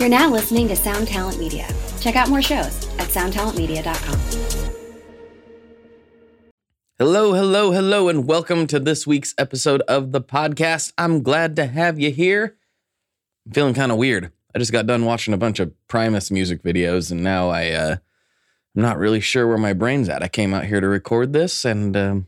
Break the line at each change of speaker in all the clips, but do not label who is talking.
You're now listening to Sound Talent Media. Check out more shows at soundtalentmedia.com.
Hello, hello, hello, and welcome to this week's episode of the podcast. I'm glad to have you here. I'm feeling kind of weird. I just got done watching a bunch of Primus music videos, and now I, uh, I'm not really sure where my brain's at. I came out here to record this and um,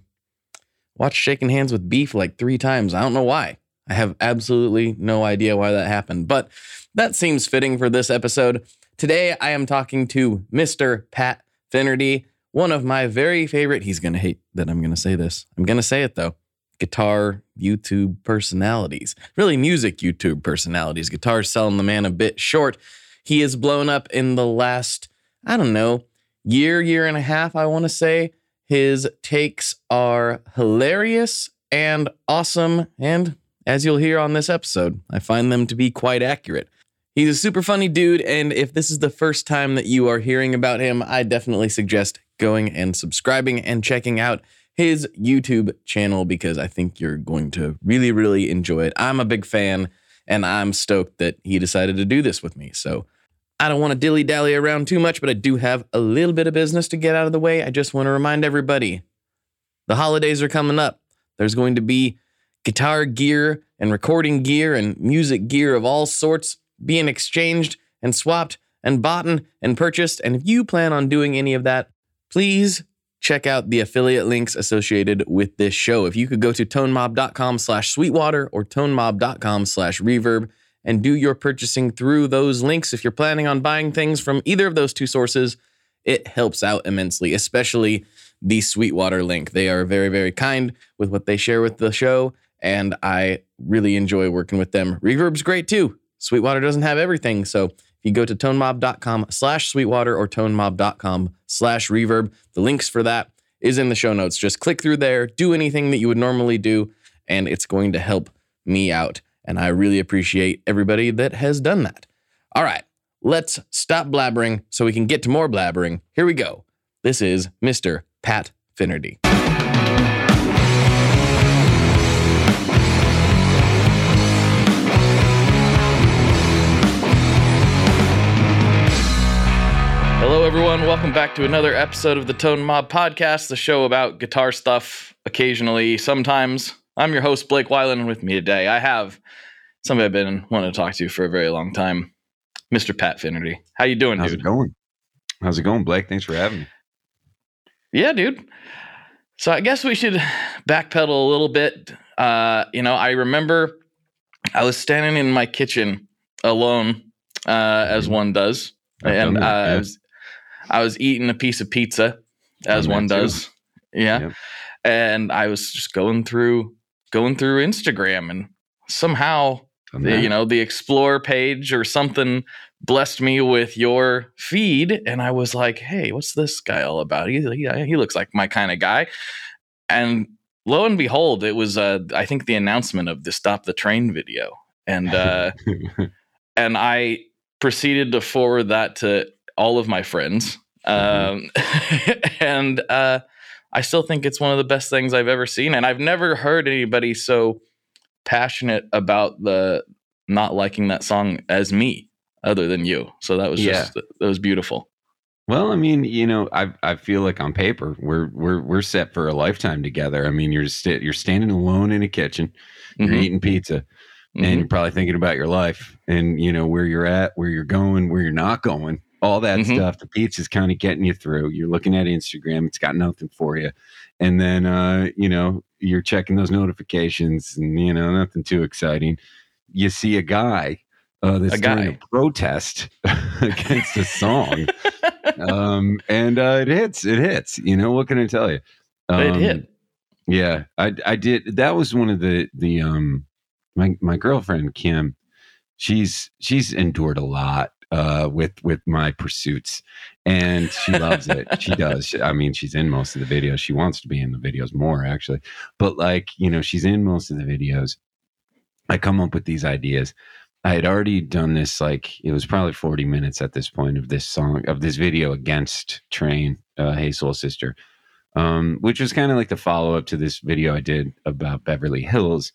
watched Shaking Hands with Beef like three times. I don't know why. I have absolutely no idea why that happened, but that seems fitting for this episode. Today, I am talking to Mr. Pat Finnerty, one of my very favorite. He's going to hate that I'm going to say this. I'm going to say it though. Guitar YouTube personalities, really music YouTube personalities. Guitar's selling the man a bit short. He has blown up in the last, I don't know, year, year and a half, I want to say. His takes are hilarious and awesome, and as you'll hear on this episode, I find them to be quite accurate. He's a super funny dude, and if this is the first time that you are hearing about him, I definitely suggest going and subscribing and checking out his YouTube channel because I think you're going to really, really enjoy it. I'm a big fan, and I'm stoked that he decided to do this with me. So I don't want to dilly dally around too much, but I do have a little bit of business to get out of the way. I just want to remind everybody the holidays are coming up. There's going to be guitar gear and recording gear and music gear of all sorts being exchanged and swapped and bought and purchased. And if you plan on doing any of that, please check out the affiliate links associated with this show. If you could go to tonemob.com slash sweetwater or tonemob.com slash reverb and do your purchasing through those links. If you're planning on buying things from either of those two sources, it helps out immensely, especially the Sweetwater link. They are very, very kind with what they share with the show, and I really enjoy working with them. Reverb's great too. Sweetwater doesn't have everything, so if you go to tonemob.com slash sweetwater or tonemob.com slash reverb, the links for that is in the show notes. Just click through there, do anything that you would normally do, and it's going to help me out. And I really appreciate everybody that has done that. All right, let's stop blabbering so we can get to more blabbering. Here we go. This is Mr. Pat Finnerty. Everyone. Welcome back to another episode of the Tone Mob Podcast, the show about guitar stuff occasionally, sometimes. I'm your host, Blake Weiland, and with me today I have somebody I've been wanting to talk to for a very long time, Mr. Pat Finnerty. How you doing,
How's
dude?
it going? How's it going, Blake? Thanks for having me.
Yeah, dude. So I guess we should backpedal a little bit. Uh, you know, I remember I was standing in my kitchen alone, uh, as one does, and uh, I was I was eating a piece of pizza, as one
too.
does. Yeah,
Yep.
and I was just going through going through Instagram, and somehow the, you know the explore page or something blessed me with your feed and i was like hey what's this guy all about he, he, he looks like my kind of guy and lo and behold it was uh, i think the announcement of the stop the train video and uh, and i proceeded to forward that to all of my friends um, and uh, i still think it's one of the best things i've ever seen and i've never heard anybody so passionate about the not liking that song as me other than you. So that was just that was beautiful.
Well, I mean, you know, I I feel like on paper we're we're we're set for a lifetime together. I mean, you're st- you're standing alone in a kitchen, you're
Mhm,
eating pizza, and
mhm.
you're probably thinking about your life and you know where you're at, where you're going, where you're not going, all that
Mhm.
stuff. The pizza's kind of getting you through. You're looking at Instagram; it's got nothing for you, and then uh, you know you're checking those notifications, and you know nothing too exciting. You see a guy uh, that's
A guy.
doing a protest against a song, um, and uh, it hits. It hits. You know what can I tell you?
it
Um,
hit
yeah, I I did. That was one of the the um my my girlfriend Kim. She's she's endured a lot uh with with my pursuits, and she loves it. she does. She- I mean, she's in most of the videos. She wants to be in the videos more actually, but like you know, she's in most of the videos. I come up with these ideas. I had already done this like it was probably 40 minutes at this point of this song of this video against Train, uh, Hey Soul Sister um, which was kind of like the follow up to this video I did about Beverly Hills,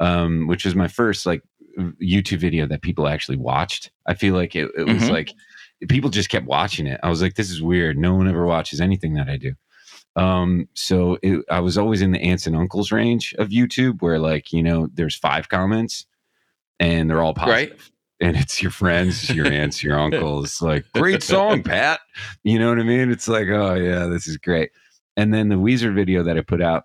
um, which was my first like YouTube video that people actually watched. I feel like it, it was
Mhm.
like people just kept watching it. I was like, this is weird. No one ever watches anything that I do. Um, so it, I was always in the aunts and uncles range of YouTube where like, you know, there's five comments and they're all positive.
Right.
And it's your friends, your aunts, your uncles, like, great song, Pat. You know what I mean? It's like, oh yeah, this is great. And then the Weezer video that I put out,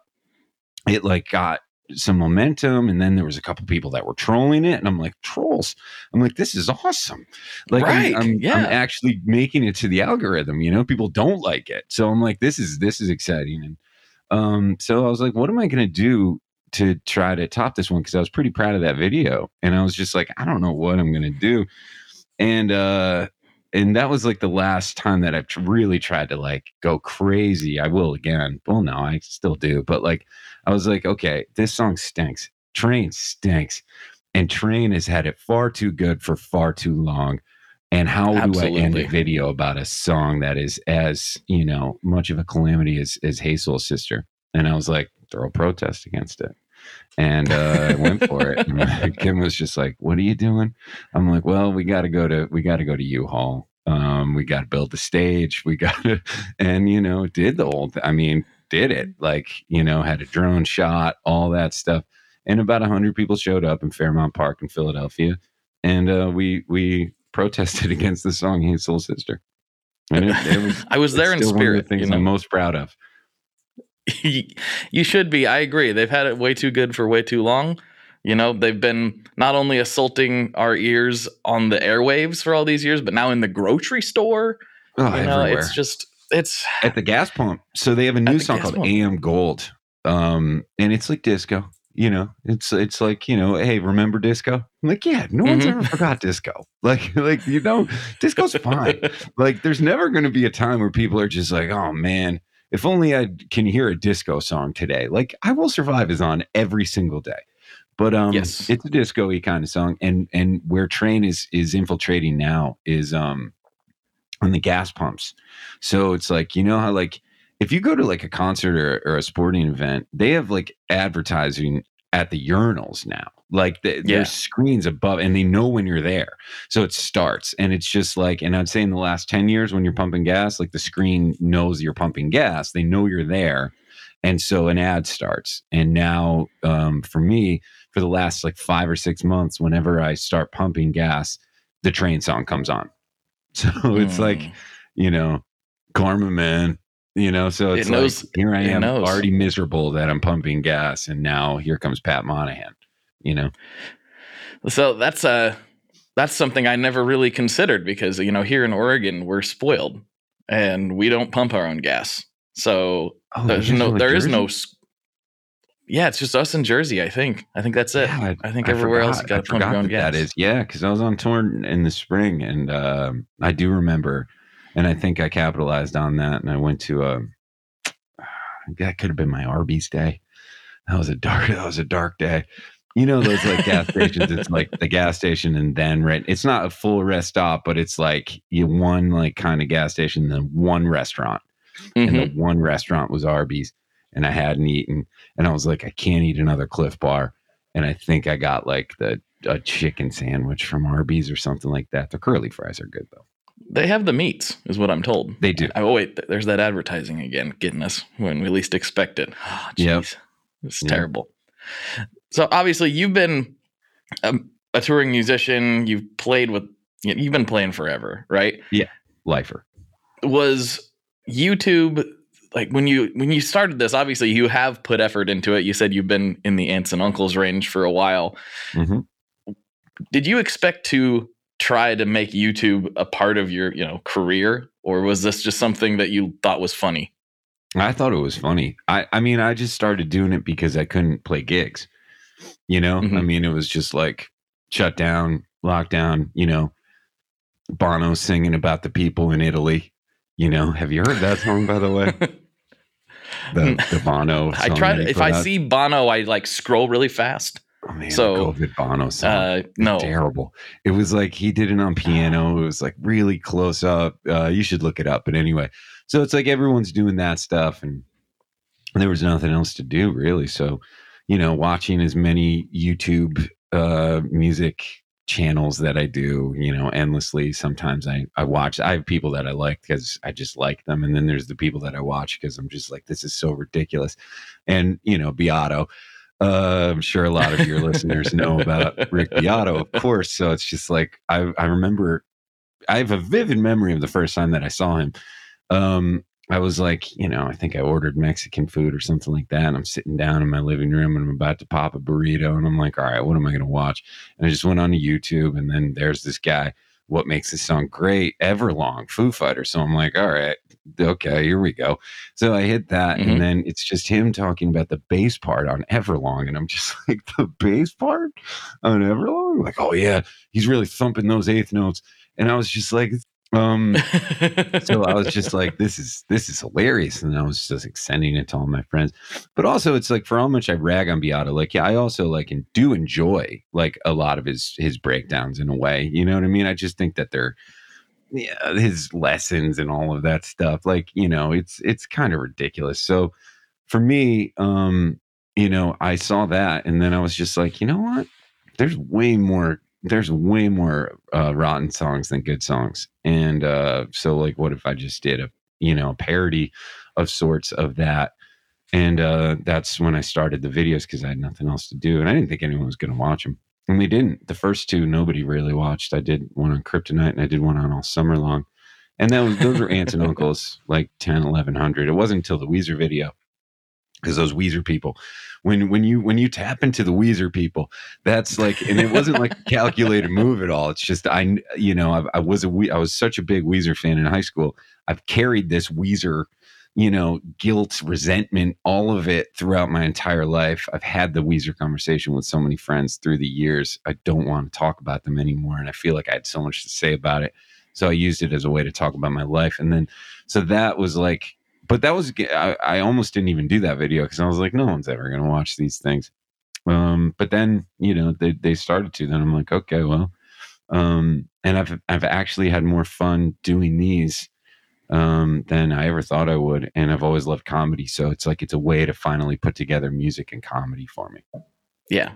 it like got some momentum and then there was a couple people that were trolling it and i'm like trolls. I'm like this is awesome. Like I'm- I'm, I'm, actually making it to the algorithm you know? People don't like it. So i'm like this is this is exciting. And um so i was like what am i going to do to try to top this one? Because i was pretty proud of that video and i was just like i don't know what i'm going to do. And uh and that was like the last time that I've really tried to like go crazy. I will again. Well, no, I still do, but like I was like, okay, this song stinks. Train stinks. And Train has had it far too good for far too long. And how do I end a video about a song that is as, you know, much of a calamity as, as Soul Sister? And I was like, throw a protest against it. And uh, I went for it. And Kim was just like, what are you doing? I'm like, well, we got to go to, we got to go to U-Haul. Um, we got to build the stage. We got to, and, you know, did the whole, th- I mean, did it like you know had a drone shot all that stuff and about 100 people showed up in fairmount park in philadelphia and uh, we we protested against the song hey soul sister and it, it was
I was there in
it's still one of
spirit.
the things
you know?
i'm most proud of
you should be. I agree. They've had it way too good for way too long. You know, they've been not only assaulting our ears on the airwaves for all these years, but now in the grocery store.
oh,
you know,
everywhere.
it's just it's
at the gas pump so they have a new song called
pump.
am gold um and it's like disco you know it's it's like you know hey remember disco i'm like yeah no one's
Mhm.
ever forgot disco like like you know disco's fine like there's never going to be a time where people are just like oh man if only i can hear a disco song today. Like i will survive is on every single day. But um
Yes.
it's a disco-y kind of song and and where train is is infiltrating now is um on the gas pumps. So it's like you know how like if you go to like a concert or, or a sporting event they have like advertising at the urinals now. Like the,
Yeah.
there's screens above and they know when you're there. So it starts and it's just like and i'd say in the last 10 years when you're pumping gas like the screen knows you're pumping gas. They know you're there and so an ad starts. And now um, for me for the last like five or six months whenever i start pumping gas the train song comes on. So it's like
Mm.
you know karma man you know so
It
it's
knows-
like here i am already miserable that i'm pumping gas and now here comes pat monahan you know
So that's uh that's something I never really considered because you know here in Oregon we're spoiled and we don't pump our own gas. So
oh,
there's no
are in
there is no Yeah, it's just us in Jersey, I think. I think that's it.
Yeah,
I think everywhere else got to
I
pump your own
that
gas.
That is, yeah, because I was on tour in- in the spring, and um, I do remember, and I think I capitalized on that, and I went to a. That could have been my Arby's day. That was a dark. That was a dark day. You know those like gas stations. It's like the gas station, and then right. It's not a full rest stop, but it's like you one like kind of gas station, then one restaurant and
Mhm.
the one restaurant was Arby's, and I hadn't eaten, and I was like, I can't eat another Clif Bar, and I think I got like the a chicken sandwich from Arby's or something like that. The curly fries are good though.
They have the meats, is what I'm told.
They do.
Oh wait, there's that advertising again, getting us when we least expect it. Oh,
Yep.
jeez, it's
Yep.
terrible. So obviously, you've been a, a touring musician. You've played with. you- You've been playing forever, right?
Yeah, lifer.
Was YouTube like when you when you started this? Obviously, you have put effort into it. You said you've been in the aunts and uncles range for a while.
Mhm.
Did you expect to try to make YouTube a part of your you know career, or was this just something that you thought was funny?
I thought it was funny. I I mean, I just started doing it because I couldn't play gigs. You know, I
Mhm.
mean, it was just like shut down, lockdown. You know, Bono singing about the people in Italy. You know, have you heard that song by the way? The the Bono.
I try to if I
out?
see Bono, I like scroll really fast.
Oh, man,
so,
COVID Bono song.
Uh, no,
terrible. It was like he did it on piano. It was like really close up. Uh, you should look it up. But anyway, so it's like everyone's doing that stuff, and there was nothing else to do really. So, you know, watching as many YouTube uh, music channels that I do, you know, endlessly. Sometimes I, I watch, I have people that I like because I just like them. And then there's the people that I watch because I'm just like, this is so ridiculous. And, you know, Beato, uh, I'm sure a lot of your listeners know about Rick Beato, of course. So it's just like, I, I remember, I have a vivid memory of the first time that I saw him. Um, I was like, you know, I think I ordered Mexican food or something like that. And I'm sitting down in my living room and I'm about to pop a burrito. And I'm like, all right, what am I going to watch? And I just went on to YouTube. And then there's this guy, what makes this song great? Everlong, Foo Fighter. So I'm like, all right, okay, here we go. So I hit that. Mm-hmm. And then it's just him talking about the bass part on Everlong. And I'm just like, the bass part on Everlong? Like, oh, yeah, he's really thumping those eighth notes. And I was just like, um, so I was just like, this is this is hilarious, and I was just like sending it to all my friends. But also, it's like for how much I rag on Beato, like yeah, I also like and do enjoy like a lot of his his breakdowns in a way. You know what I mean? I just think that they're yeah his lessons and all of that stuff. Like you know, it's it's kind of ridiculous. So for me, um, you know, I saw that, and then I was just like, you know what? There's way more there's way more uh, rotten songs than good songs, and uh, so like, what if I just did a you know a parody of sorts of that? And uh, that's when I started the videos because I had nothing else to do, and I didn't think anyone was going to watch them, and we didn't. The first two nobody really watched. I did one on Kryptonite, and I did one on All Summer Long, and that was those were aunts and uncles, like 10, 1100. It wasn't until the Weezer video because those Weezer people, when when you when you tap into the Weezer people, that's like, and it wasn't like a calculated move at all. It's just I, you know, I, I was a I was such a big Weezer fan in high school. I've carried this Weezer, you know, guilt, resentment, all of it throughout my entire life. I've had the Weezer conversation with so many friends through the years. I don't want to talk about them anymore, and I feel like I had so much to say about it. So I used it as a way to talk about my life, and then so that was like but that was I, I almost didn't even do that video because I was like, no one's ever gonna watch these things. Um, but then you know they they started to. Then I'm like, okay, well, um, and I've I've actually had more fun doing these um, than I ever thought I would, and I've always loved comedy. So it's like it's a way to finally put together music and comedy for me.
Yeah,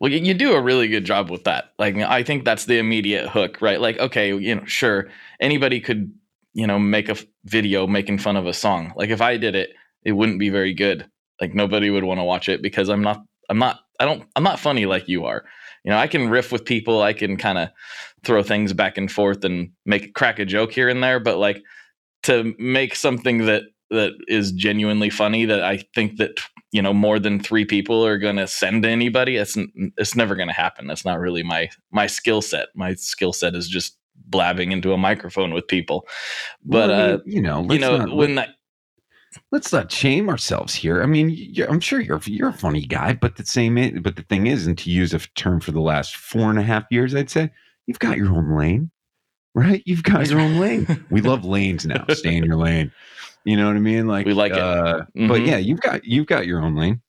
well, you do a really good job with that. Like, I think that's the immediate hook, right? Like, okay, you know, sure, anybody could you know, make a video making fun of a song. Like if I did it, it wouldn't be very good. Like nobody would want to watch it because I'm not I'm not I don't I'm not funny like you are. You know, I can riff with people, I can kind of throw things back and forth and make crack a joke here and there, but like to make something that that is genuinely funny that I think that you know more than 3 people are going to send to anybody, it's it's never going to happen. That's not really my my skill set. My skill set is just blabbing into a microphone with people. But well, uh,
you know,
you know
not,
when that.
Let's not shame ourselves here. I mean, I'm sure you're you're a funny guy, but the same. But the thing is, and to use a term for the last four and a half years, I'd say you've got your own lane, right? You've got your own lane. we love lanes now. Stay in your lane. You know what I mean? Like
we like it. Uh,
mm-hmm. But yeah, you've got you've got your own lane.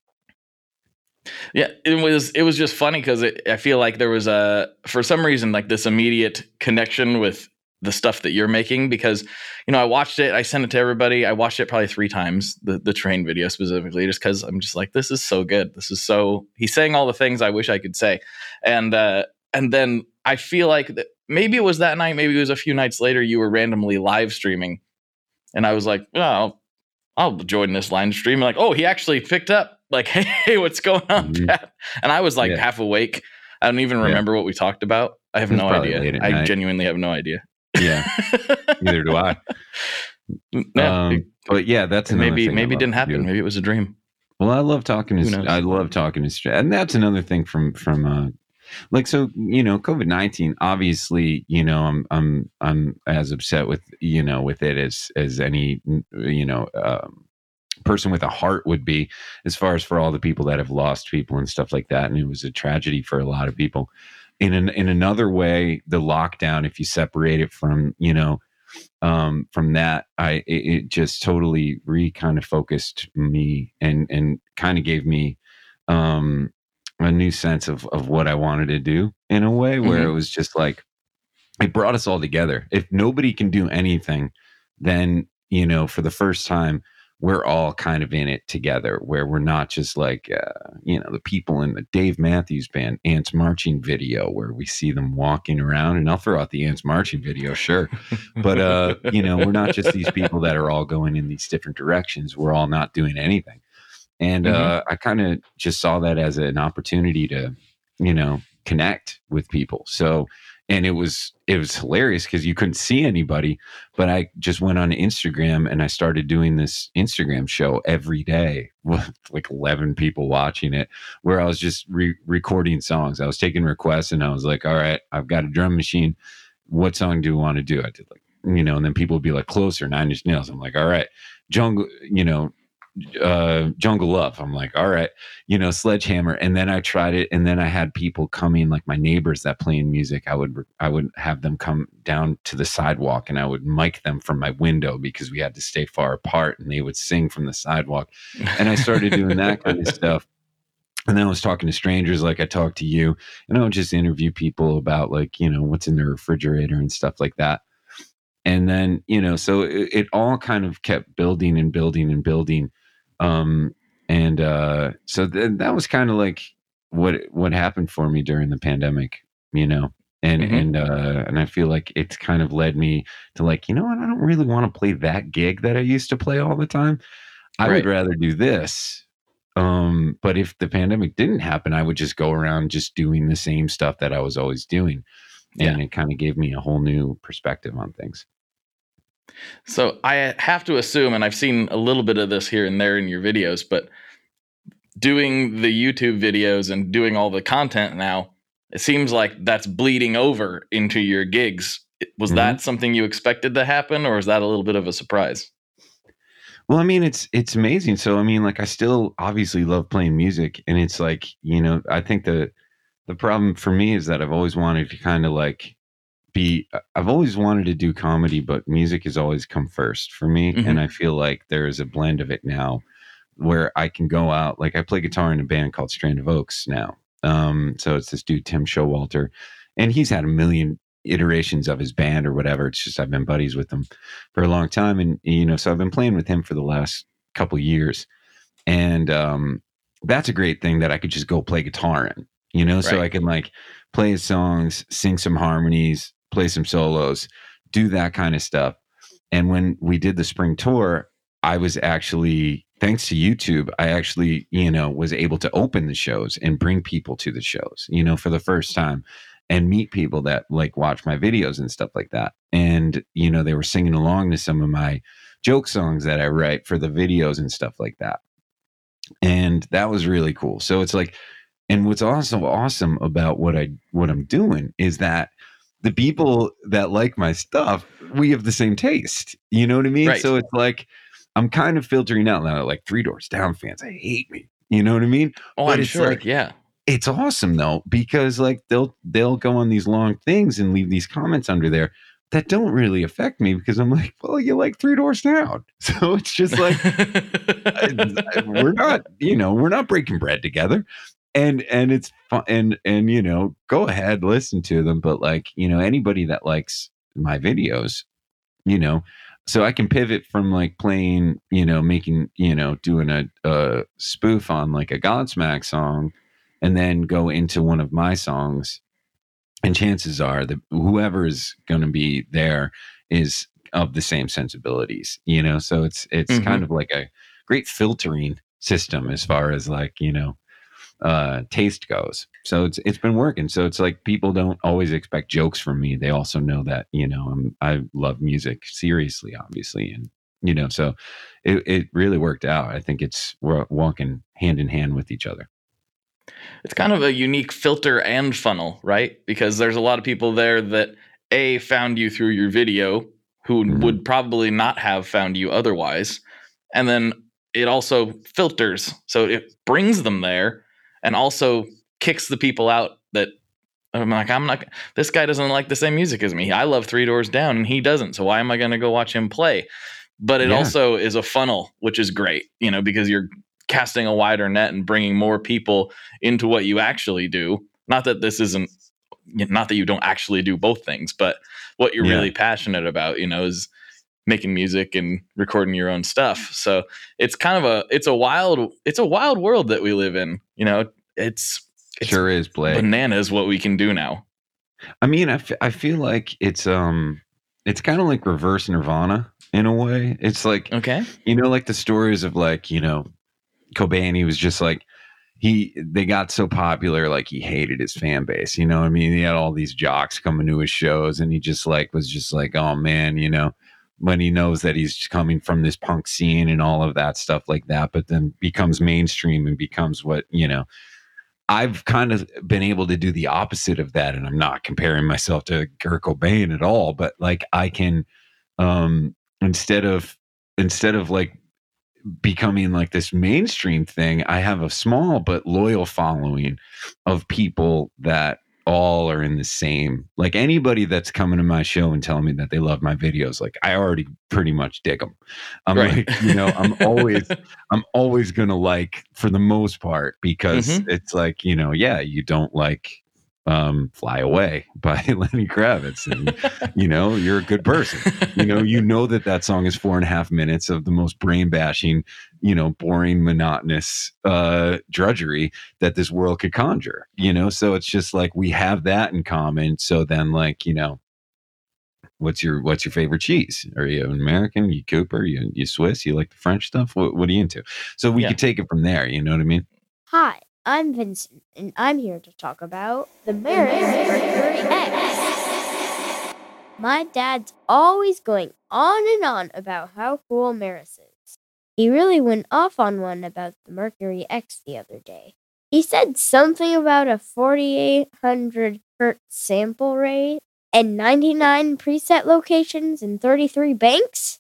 Yeah, it was it was just funny because I feel like there was a for some reason like this immediate connection with the stuff that you're making because you know I watched it I sent it to everybody I watched it probably three times the the train video specifically just because I'm just like this is so good this is so he's saying all the things I wish I could say and uh and then I feel like that maybe it was that night maybe it was a few nights later you were randomly live streaming and I was like oh I'll, I'll join this live stream like oh he actually picked up like, hey, what's going on, mm-hmm. Pat? And I was like yeah. half awake. I don't even remember yeah. what we talked about. I have no idea. I night. genuinely have no idea.
Yeah. Neither do I.
No, um,
but yeah, that's another thing.
maybe maybe it didn't happen. Maybe it was a dream.
Well, I love talking to I love talking to and that's another thing from from uh like so you know COVID nineteen obviously you know I'm I'm I'm as upset with you know with it as as any you know um, person with a heart would be as far as for all the people that have lost people and stuff like that and it was a tragedy for a lot of people. In an, in another way the lockdown if you separate it from you know um, from that i it, it just totally re kind of focused me and and kind of gave me um a new sense of of what i wanted to do in a way where mm-hmm. it was just like it brought us all together. If nobody can do anything then you know for the first time we're all kind of in it together where we're not just like uh, you know the people in the dave matthews band ants marching video where we see them walking around and i'll throw out the ants marching video sure. But uh you know we're not just these people that are all going in these different directions. We're all not doing anything and mm-hmm. uh i kind of just saw that as an opportunity to you know connect with people. So and it was it was hilarious because you couldn't see anybody but i just went on instagram and i started doing this instagram show every day with like 11 people watching it where i was just re- recording songs. I was taking requests and i was like all right i've got a drum machine. What song do you want to do? I did like you know and then people would be like closer nine inch nails. I'm like all right jungle you know uh, Jungle Love. I'm like, all right, you know, Sledgehammer. And then I tried it, and then I had people coming, like my neighbors that playing music. I would I would have them come down to the sidewalk, and I would mic them from my window because we had to stay far apart, and they would sing from the sidewalk. And I started doing that kind of stuff. And then I was talking to strangers, like I talked to you, and I would just interview people about like you know what's in their refrigerator and stuff like that and then you know so it, it, all kind of kept building and building and building um, and uh, so th- that was kind of like what what happened for me during the pandemic, you know. And mm-hmm. and uh, and I feel like it's kind of led me to like, you know what, I don't really want to play that gig that I used to play all the time. I right. would rather do this. Um, but if the pandemic didn't happen, I would just go around just doing the same stuff that I was always doing. And yeah. it kind of gave me a whole new perspective on things.
So I have to assume, and I've seen a little bit of this here and there in your videos, but doing the YouTube videos and doing all the content now, it seems like that's bleeding over into your gigs. Was mm-hmm. that something you expected to happen, or is that a little bit of a surprise?
Well, I mean, it's it's amazing. So, I mean, like, I still obviously love playing music, and it's like, you know, I think the the problem for me is that I've always wanted to kind of like be I've always wanted to do comedy, but music has always come first for me. Mm-hmm. And I feel like there is a blend of it now where I can go out. Like I play guitar in a band called Strand of Oaks now. Um, so it's this dude, Tim Showalter, and he's had a million iterations of his band or whatever. It's just I've been buddies with him for a long time. And you know, so I've been playing with him for the last couple years. And um that's a great thing that I could just go play guitar in, you know, right. so I can like play his songs, sing some harmonies, play some solos, do that kind of stuff. And when we did the spring tour, I was actually thanks to YouTube, I actually, you know, was able to open the shows and bring people to the shows, you know, for the first time and meet people that like watch my videos and stuff like that. And, you know, they were singing along to some of my joke songs that I write for the videos and stuff like that. And that was really cool. So it's like, and what's also awesome about what I what I'm doing is that the people that like my stuff, we have the same taste. You know what I mean? Right. So it's like I'm kind of filtering out now, like Three Doors Down fans. I hate me. You know what I mean?
Oh, but I'm sure. Like,
yeah. It's awesome though because like they'll they'll go on these long things and leave these comments under there that don't really affect me because I'm like, well, you like Three Doors Down, so it's just like we're not, you know, we're not breaking bread together and and it's fun and and you know go ahead listen to them but like you know anybody that likes my videos you know so i can pivot from like playing you know making you know doing a, a spoof on like a godsmack song and then go into one of my songs and chances are that whoever is going to be there is of the same sensibilities you know so it's it's mm-hmm. kind of like a great filtering system as far as like you know uh, taste goes. So it's it's been working. So it's like people don't always expect jokes from me. They also know that you know I'm, I love music seriously, obviously, and you know so it it really worked out. I think it's we're walking hand in hand with each other.
It's kind of a unique filter and funnel, right? Because there's a lot of people there that a found you through your video who mm-hmm. would probably not have found you otherwise, and then it also filters, so it brings them there and also kicks the people out that I'm like, I'm not. This guy doesn't like the same music as me. I love Three Doors Down, and he doesn't. So why am I going to go watch him play? But it yeah. also is a funnel, which is great, you know, because you're casting a wider net and bringing more people into what you actually do. Not that this isn't, not that you don't actually do both things, but what you're yeah. really passionate about, you know, is making music and recording your own stuff. So it's kind of a it's a wild it's a wild world that we live in. You know, it's, it's
sure is Blake.
bananas what we can do now.
I mean, I, f- I feel like it's um it's kind of like reverse Nirvana in a way. It's like
Okay.
you know, like the stories of like you know, Cobain. He was just like he they got so popular, like he hated his fan base. You know, what I mean, he had all these jocks coming to his shows, and he just like was just like, oh man, you know. When he knows that he's coming from this punk scene and all of that stuff like that, but then becomes mainstream and becomes what you know, I've kind of been able to do the opposite of that, and I'm not comparing myself to Kurt Cobain at all, but like I can, um, instead of instead of like becoming like this mainstream thing, I have a small but loyal following of people that all are in the same. Like anybody that's coming to my show and telling me that they love my videos, like I already pretty much dig them. I'm
Right.
like, you know, I'm always I'm always gonna like for the most part because
Mhm.
it's like, you know, yeah, you don't like um Fly Away by Lenny Kravitz and you know, you're a good person. You know, you know that that song is four and a half minutes of the most brain bashing, you know, boring, monotonous uh drudgery that this world could conjure, you know? So it's just like we have that in common. So then like, you know, what's your what's your favorite cheese? Are you an American? You Cooper? You you Swiss? You like the French stuff? What what are you into? So we
Yeah.
could take it from there, you know what I mean?
Hi, I'm Vincent, and I'm here to talk about the Meris Mercury X. My dad's always going on and on about how cool Meris is. He really went off on one about the Mercury X the other day. He said something about a 4800 hertz sample rate and 99 preset locations and 33 banks,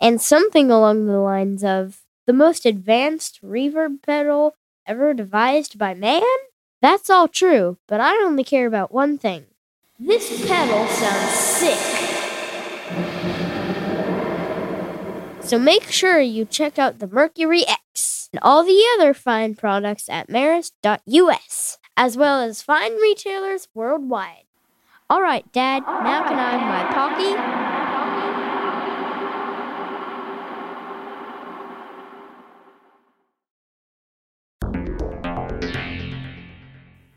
and something along the lines of the most advanced reverb pedal ever devised by man? That's all true, but I only care about one thing. This pedal sounds sick. So make sure you check out the Mercury X and all the other fine products at meris.us, as well as fine retailers worldwide. All right, Dad, now can I have my Pocky?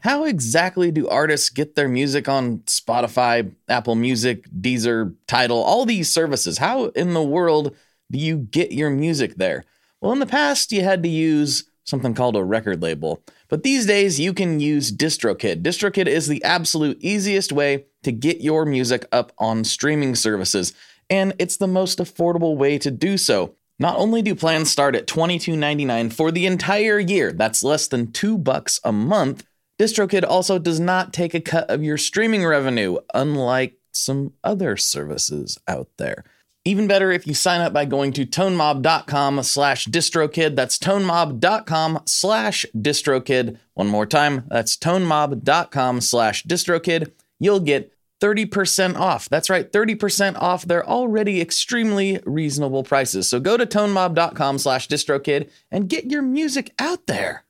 How exactly do artists get their music on Spotify, Apple Music, Deezer, Tidal, all these services? How in the world do you get your music there? Well, in the past, you had to use something called a record label, but these days you can use DistroKid. DistroKid is the absolute easiest way to get your music up on streaming services, and it's the most affordable way to do so. Not only do plans start at $22.99 for the entire year, that's less than 2 bucks a month, DistroKid also does not take a cut of your streaming revenue, unlike some other services out there. Even better if you sign up by going to tonemob.com slash distrokid. That's tonemob.com slash distrokid. One more time, that's tonemob.com slash distrokid. You'll get 30% off. That's right, 30% off their already extremely reasonable prices. So go to tonemob.com slash distrokid and get your music out there.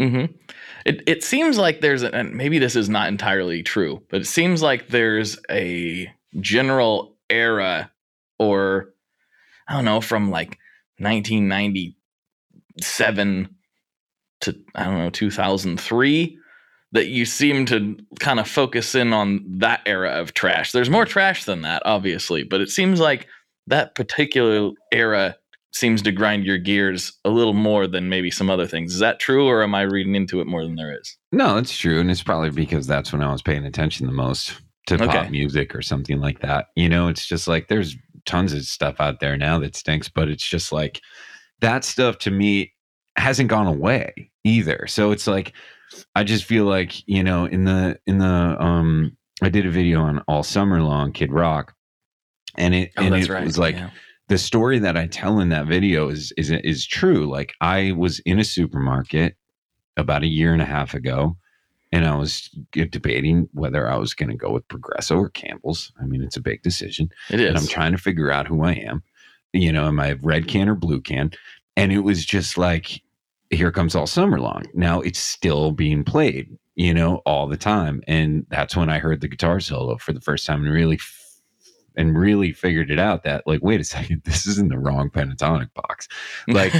Mm-hmm. It it seems like there's a, and maybe this is not entirely true, but it seems like there's a general era, or I don't know, from like 1997 to I don't know 2003 that you seem to kind of focus in on that era of trash. There's more trash than that, obviously, but it seems like that particular era seems to grind your gears a little more than maybe some other things. Is that true, or am I reading into it more than there is?
No, it's true, and it's probably because that's when I was paying attention the most to
Okay.
pop music or something like that. You know, it's just like there's tons of stuff out there now that stinks, but it's just like that stuff to me hasn't gone away either. So it's like I just feel like you know in the in the um I did a video on all summer long Kid Rock, and it and it was like
yeah.
The story that I tell in that video is is is true. Like I was in a supermarket about a year and a half ago, and I was debating whether I was going to go with Progresso or Campbell's. I mean, it's a big decision,
it is.
and I'm trying to figure out who I am. You know, am I red can or blue can? And it was just like here comes all summer long. Now it's still being played, you know, all the time. And that's when I heard the guitar solo for the first time and really and really figured it out that like wait a second this is in the wrong pentatonic box. Like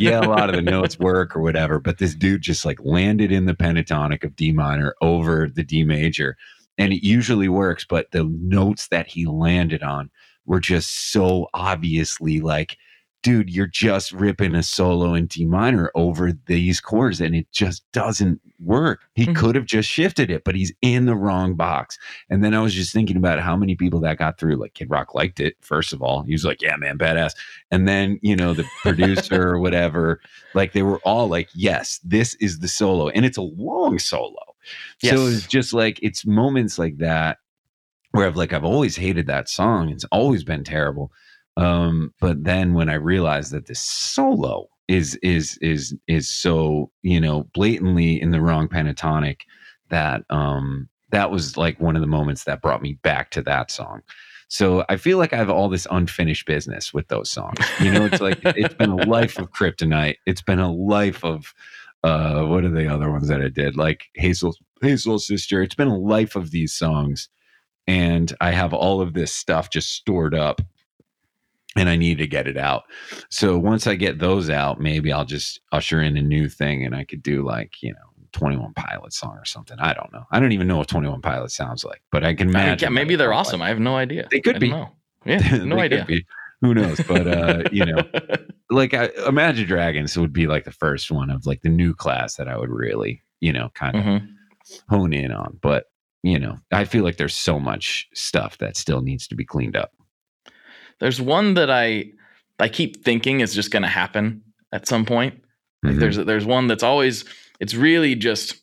yeah a lot of the notes work or whatever but this dude just like landed in the pentatonic of d minor over the d major and it usually works but the notes that he landed on were just so obviously like dude, you're just ripping a solo in D minor over these chords and it just doesn't work. He mm-hmm. could have just shifted it, but he's in the wrong box. And then I was just thinking about how many people that got through. Like Kid Rock liked it, first of all. He was like, yeah, man, badass. And then, you know, the producer or whatever, like they were all like, yes, this is the solo. And it's a long solo. Yes. So it's just like, it's moments like that where I've like, I've always hated that song. It's always been terrible um, but then when I realized that this solo is is is is so you know blatantly in the wrong pentatonic, that um that was like one of the moments that brought me back to that song. So I feel like I have all this unfinished business with those songs. You know, it's like it's been a life of kryptonite. It's been a life of uh what are the other ones that I did? Like Hazel Hazel Sister. It's been a life of these songs. And I have all of this stuff just stored up and I need to get it out. So once I get those out, maybe I'll just usher in a new thing and I could do like, you know, 21 Pilots song or something. I don't know. I don't even know what 21 Pilots sounds like, but I can imagine.
yeah, maybe they're awesome. Like. I have no idea.
They could be.
Know. Yeah, no idea.
Who knows? But uh, you know, like I, Imagine Dragons would be like the first one of like the new class that I would really, you know, kind of mm-hmm. hone in on. But you know, I feel like there's so much stuff that still needs to be cleaned up.
There's one that I I keep thinking is just going to happen at some point. Mm-hmm. there's there's one that's always it's really just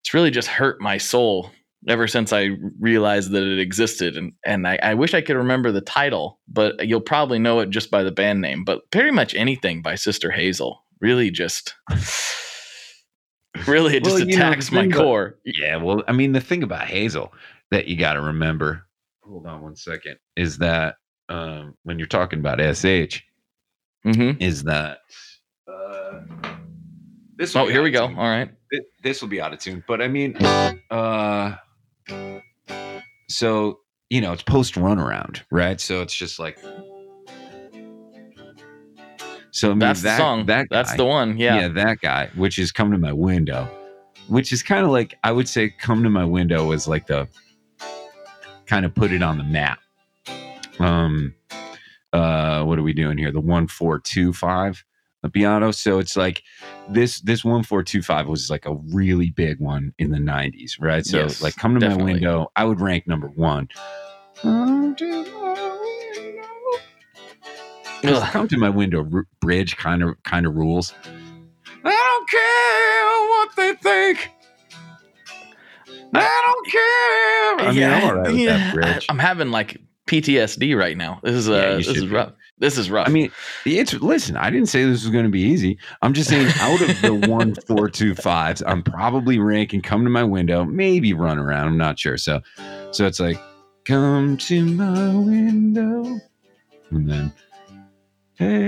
it's really just hurt my soul ever since I realized that it existed. And and I, I, wish I could remember the title, but you'll probably know it just by the band name. But pretty much anything by Sister Hazel really just really it just well, attacks know, my core.
Yeah, well, I mean the thing about Hazel that you gotta remember, hold on one second, is that um, when you're talking about SH
mm-hmm.
is that uh,
this. Oh, here we go. All right,
it, this will be out of tune, but I mean, uh, so you know, it's post runaround, right? So it's just like. So I mean,
that's
that,
the song.
That
guy, that's the one. Yeah,
yeah, that guy, which is come to my window, which is kind of like I would say, come to my window was like the kind of put it on the map um uh what are we doing here? The 1425 the piano so it's like this this 1425 was like a really big one in the 90s right? So yes, like come to definitely. my window i would rank number one. Come to my window bridge kind of kind of rules. I don't care what they think. I don't care. I mean,
yeah, I'm, yeah. I'm having like PTSD right now. This is uh, yeah, this is rough. This is rough.
I mean, it's listen. I didn't say this was going to be easy. I'm just saying, out of the one, four, two, fives, I'm probably ranking. Come to my window, maybe run around. I'm not sure. So, so it's like, come to my window, and then, hey,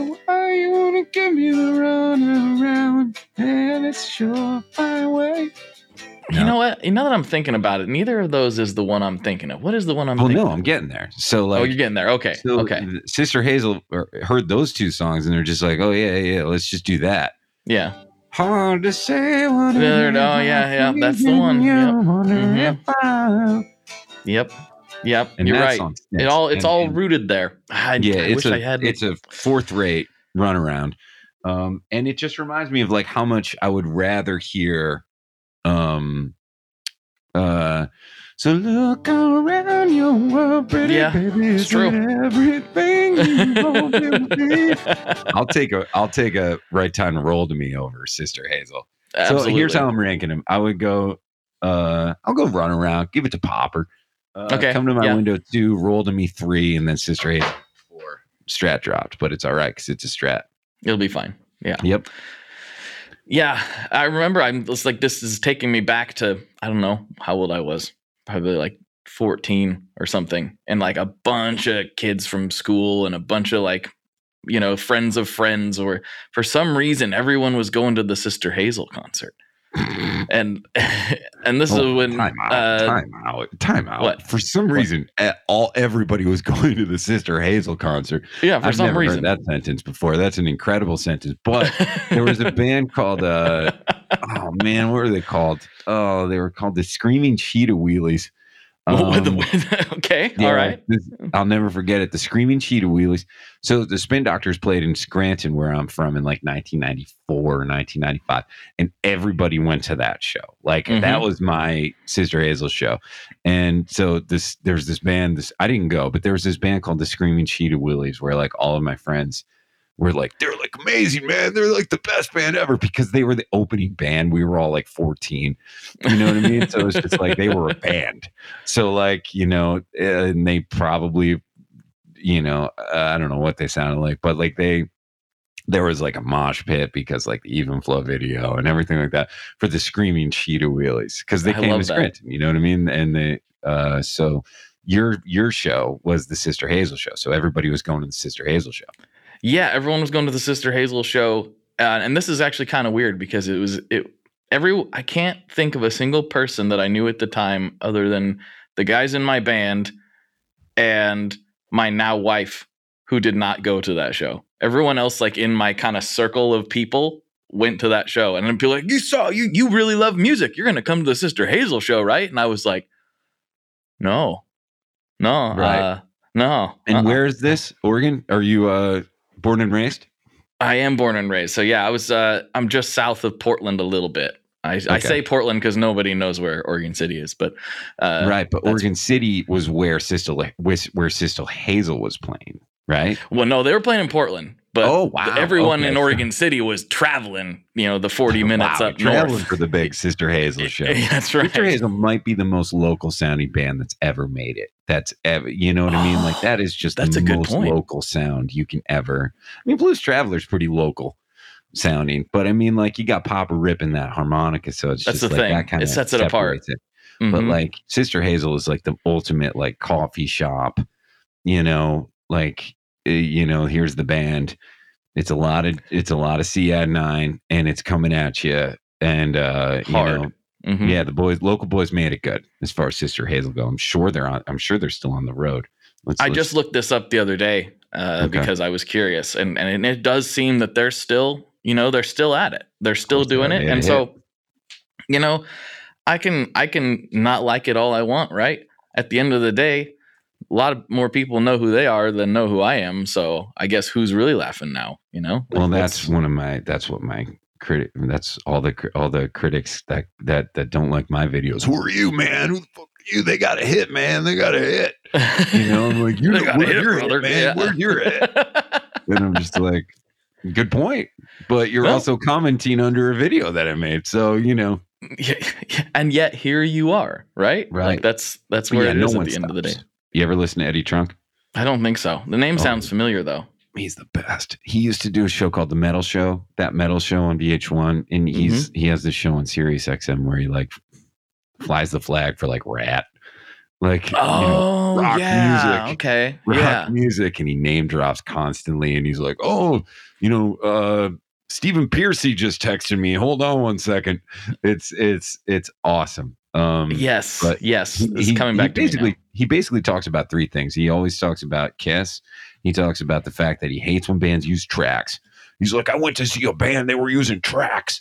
why you wanna give me the run around? And it's sure my way.
You know what? Now that I'm thinking about it. Neither of those is the one I'm thinking of. What is the one I'm? Thinking?
Oh
no,
I'm getting there. So like,
oh, you're getting there. Okay, so okay.
Sister Hazel heard those two songs and they're just like, oh yeah, yeah, let's just do that.
Yeah.
Hard to say what.
oh yeah, yeah, that's the one. Yep. Mm-hmm. Yep. Yep. And you're right. It all it's and, all and, rooted there. I,
yeah, I it's a, I had. It's a fourth rate runaround, um, and it just reminds me of like how much I would rather hear um uh so look around your world, pretty
yeah, baby. It's true.
Everything I'll take a I'll take a right time roll to me over Sister Hazel. Absolutely. So here's how I'm ranking them. I would go uh I'll go run around, give it to Popper. Uh, okay. Come to my yeah. window two, roll to me three, and then Sister Hazel four. Strat dropped, but it's all right because it's a strat.
It'll be fine. Yeah.
Yep.
Yeah, I remember. I'm just like this is taking me back to I don't know how old I was, probably like 14 or something, and like a bunch of kids from school and a bunch of like you know, friends of friends, or for some reason, everyone was going to the Sister Hazel concert. And and this
Oh,
is when
time out,
uh,
time out, time out.
what?
For some reason, eh, all everybody was going to the Sister Hazel concert.
yeah, for
I've
some
never
reason.
heard that sentence before. That's an incredible sentence. But there was a band called uh oh man, what were they called? Oh, they were called the Screaming Cheetah Wheelies.
With-
Um,
with- okay,
yeah,
all right.
this- I'll never forget it. The Screaming Cheetah Wheelies. So the Spin Doctors played in Scranton, where I'm from, in like 1994 or 1995, and everybody went to that show. Like
Mhm.
that was my Sister Hazel show. And so this, there's this band. This I didn't go, but there was this band called the Screaming Cheetah Wheelies, where like all of my friends were like, they're like amazing, man. They're like the best band ever because they were the opening band. We were all like 14. You know what I mean? So it was just like they were a band. So like, you know, and they probably, you know, I don't know what they sounded like, but like they there was like a mosh pit because like the even flow video and everything like that for the screaming cheetah wheelies because they
I
came to. Scranton, you know what I mean? And they uh so your your show was the Sister Hazel show. So everybody was going to the Sister Hazel show.
Yeah, everyone was going to the Sister Hazel show, uh, and this is actually kind of weird because it was it. Every I can't think of a single person that I knew at the time other than the guys in my band and my now wife who did not go to that show. Everyone else, like in my kind of circle of people, went to that show, and then people like, "You saw you you really love music. You're gonna come to the Sister Hazel show, right?" And I was like, "No, no,
Right.
uh, no."
And
uh-uh."
where is this? Oregon? Are you uh born and raised?
I am born and raised. So yeah, I was uh I'm just south of Portland a little bit. I, I say Portland because nobody knows where Oregon City is, but uh,
right, but Oregon City was where Sister was where Sister Hazel was playing, right?
Well, no, they were playing in Portland, but
Oh, wow.
everyone in Oregon City was traveling. You know, the 40 minutes
Wow,
up
traveling
north.
for the big Sister Hazel show.
That's right.
Sister Hazel might be the most local sounding band that's ever made it. That's ever, you know what I mean? Like that is just
That's
the
a good
most
point.
local sound you can ever. I mean, Blues Traveler's is pretty local sounding, but I mean, like you got Popper ripping that harmonica, so it's
That's
just
the
like
thing.
that kind of
sets it apart.
It. But
Mhm.
like Sister Hazel is like the ultimate like coffee shop, you know, like you know, here's the band. It's a lot of it's a lot of C add nine, and it's coming at you, and uh,
Hard.
you know,
Mhm.
yeah, the boys, local boys, made it good as far as Sister Hazel go. I'm sure they're on. I'm sure they're still on the road. Let's,
I
let's-
just looked this up the other day uh,
Okay.
because I was curious, and and it does seem that they're still, you know, they're still at it. They're still doing it, and
a
so, you know, I can I can not like it all I want, right? At the end of the day, a lot of more people know who they are than know who I am. So I guess who's really laughing now? You know?
Well,
Like,
that's one of my. That's what my critic. That's all the all the critics that that that don't like my videos. Who are you, man? Who the fuck are you? They got a hit, man. They got a hit. You know, I'm like, you know, where's
hit it,
your hit,
brother.
man?
Yeah.
Where's your hit? And I'm just like, good point. But you're
Well-
also commenting under a video that I made, so you know.
Yeah, and yet here you are, right?
Right.
Like that's that's where
yeah,
it
no
is at the end of the day.
You ever listen to Eddie Trunk?
I don't think so. The name
Oh.
sounds familiar though.
he's the best. He used to do a show called The Metal Show, that metal show on VH1, and he's
Mm-hmm.
he has this show on Sirius XM where he like flies the flag for like Ratt, like you know,
Oh
rock
yeah,
music.
okay,
rock
yeah.
music, and he name drops constantly, and he's like, oh, you know, uh, Stephen Pearcy just texted me. Hold on one second. It's it's it's awesome. Um,
Yes,
but
yes.
he, he-
coming
he
back to me
basically. He basically talks about three things. He always talks about Kiss. He talks about the fact that he hates when bands use tracks. He's like, I went to see a band; they were using tracks.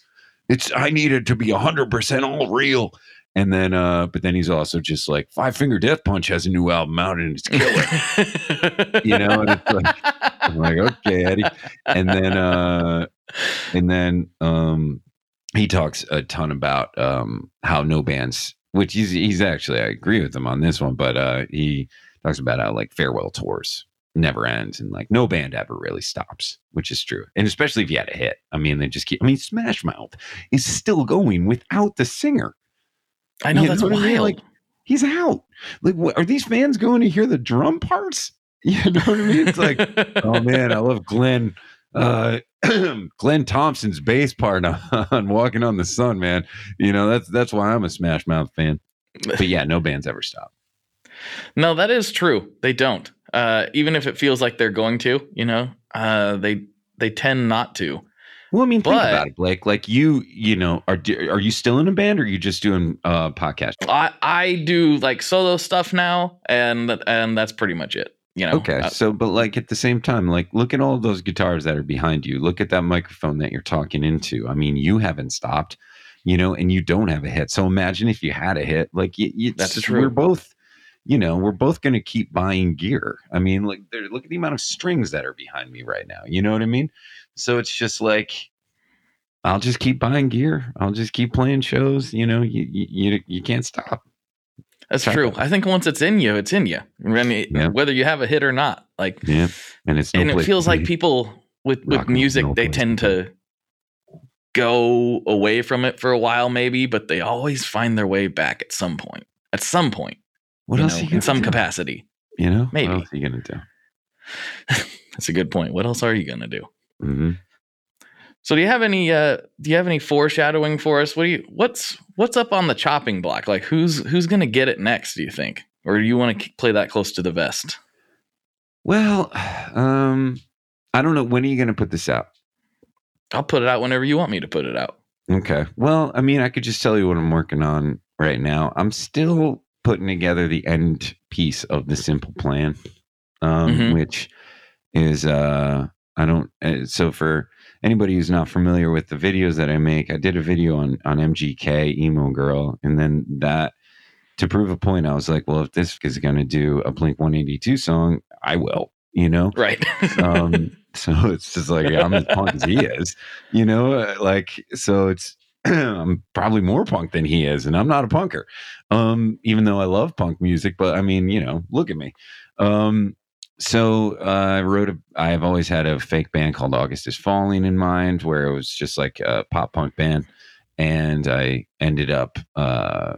It's I needed to be hundred percent all real. And then, uh, but then he's also just like Five Finger Death Punch has a new album out and it's killer. You know, and it's like- I'm like, okay, Eddie. And then, uh, and then, um, he talks a ton about um how no bands, which he's he's actually I agree with him on this one, but uh, he talks about how like farewell tours never ends and like no band ever really stops, which is true, and especially if you had a hit. I mean, they just keep. I mean, Smash Mouth is still going without the singer.
I know
You
that's
know what I
wild.
mean? Like, He's out. Like, what, are these fans going to hear the drum parts? You know what I mean? It's like, oh man, I love Glenn. Uh, Glenn Thompson's bass part on, on "Walking on the Sun," man. You know that's that's why I'm a Smash Mouth fan. But yeah, no bands ever stop.
no, that is true. They don't. Uh, even if it feels like they're going to, you know, Uh, they they tend not to.
Well, I mean, think about it, Blake. Like you, you know, are are you still in a band, or are you just doing uh podcast?
I I do like solo stuff now, and and that's pretty much it. You know.
Okay,
Uh,
so but like at the same time, like look at all those guitars that are behind you. Look at that microphone that you're talking into. I mean, you haven't stopped, you know, and you don't have a hit. So imagine if you had a hit. Like you, you,
That's true.
We're both, you know, we're both going to keep buying gear. I mean, like look at the amount of strings that are behind me right now. You know what I mean? So it's just like. I'll just keep buying gear. I'll just keep playing shows. You know, you, you, you can't stop.
That's true. I think once it's in you, it's in you. I mean,
Yeah.
whether you have a hit or not. Like,
Yeah, and it's no
and it feels like people with with
Rock
music,
roll
they tend
to
go away from it for a while, maybe, but they always find their way back at some point. At some point,
what else
know,
are you
in some
do?
capacity.
You know,
Maybe.
What else are you gonna do?
That's a good point. What else are you gonna do?
hmm
So do you have any uh do you have any foreshadowing for us? What do you what's what's up on the chopping block? Like who's who's going to get it next, do you think? Or do you want to play that close to the vest?
Well, um, I don't know. When are you going to put this out?
I'll put it out whenever you want me to put it out.
Okay. Well, I mean, I could just tell you what I'm working on right now. I'm still putting together the end piece of the simple plan, um,
Mhm.
which is uh, I don't. Uh, so for anybody who's not familiar with the videos that I make, I did a video on on MGK emo girl, and then that to prove a point, I was like, well, if this is going to do a Blink 182 song, I will. You know,
Right.
um so it's just like i'm as punk as he is you know like so it's i'm probably more punk than he is and i'm not a punker um even though i love punk music but i mean you know look at me um so uh, i wrote a i've always had a fake band called august is falling in mind where it was just like a pop punk band and i ended up uh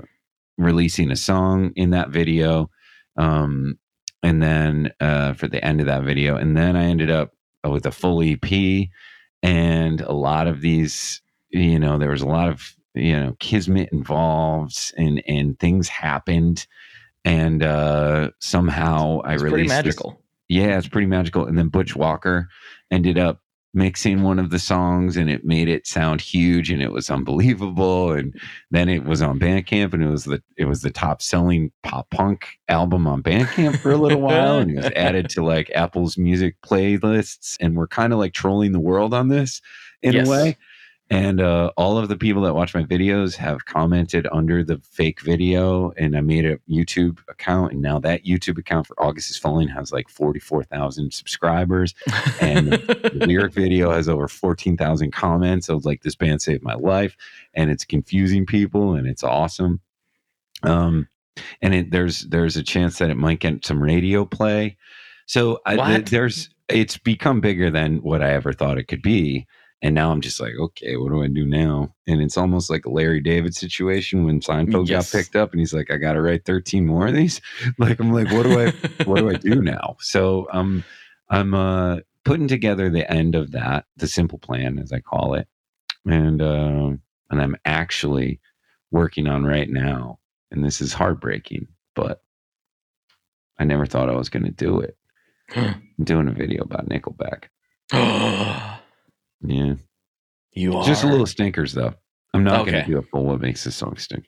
releasing a song in that video um and then uh, for the end of that video, and then I ended up with a full EP and a lot of these. You know, there was a lot of you know kismet involved, and and things happened, and uh, somehow I
it's
released
pretty
this-
magical.
Yeah, it's pretty magical. And then Butch Walker ended up mixing one of the songs and it made it sound huge and it was unbelievable. And then it was on Bandcamp and it was the it was the top selling pop punk album on Bandcamp for a little while. And it was added to like Apple's music playlists. And we're kind of like trolling the world on this in
Yes.
a way. And uh, all of the people that watch my videos have commented under the fake video, and I made a YouTube account, and now that YouTube account for August is Falling has like forty four thousand subscribers, and the lyric video has over fourteen thousand comments. of like, this band saved my life, and it's confusing people, and it's awesome. Um, and it, there's there's a chance that it might get some radio play. So I,
What?
there's it's become bigger than what I ever thought it could be. And now I'm just like, okay, what do I do now? And it's almost like a Larry David situation when Seinfeld
Yes.
got picked up and he's like, I got to write 13 more of these. Like, I'm like, what do I, what do I do now? So um, I'm uh, putting together the end of that, the simple plan, as I call it. And, uh, and I'm actually working on right now. And this is heartbreaking, but I never thought I was going to do it. I'm doing a video about Nickelback. Yeah.
you are
Just a little stinkers though. I'm not going
Okay.
to do a full what makes this song stink.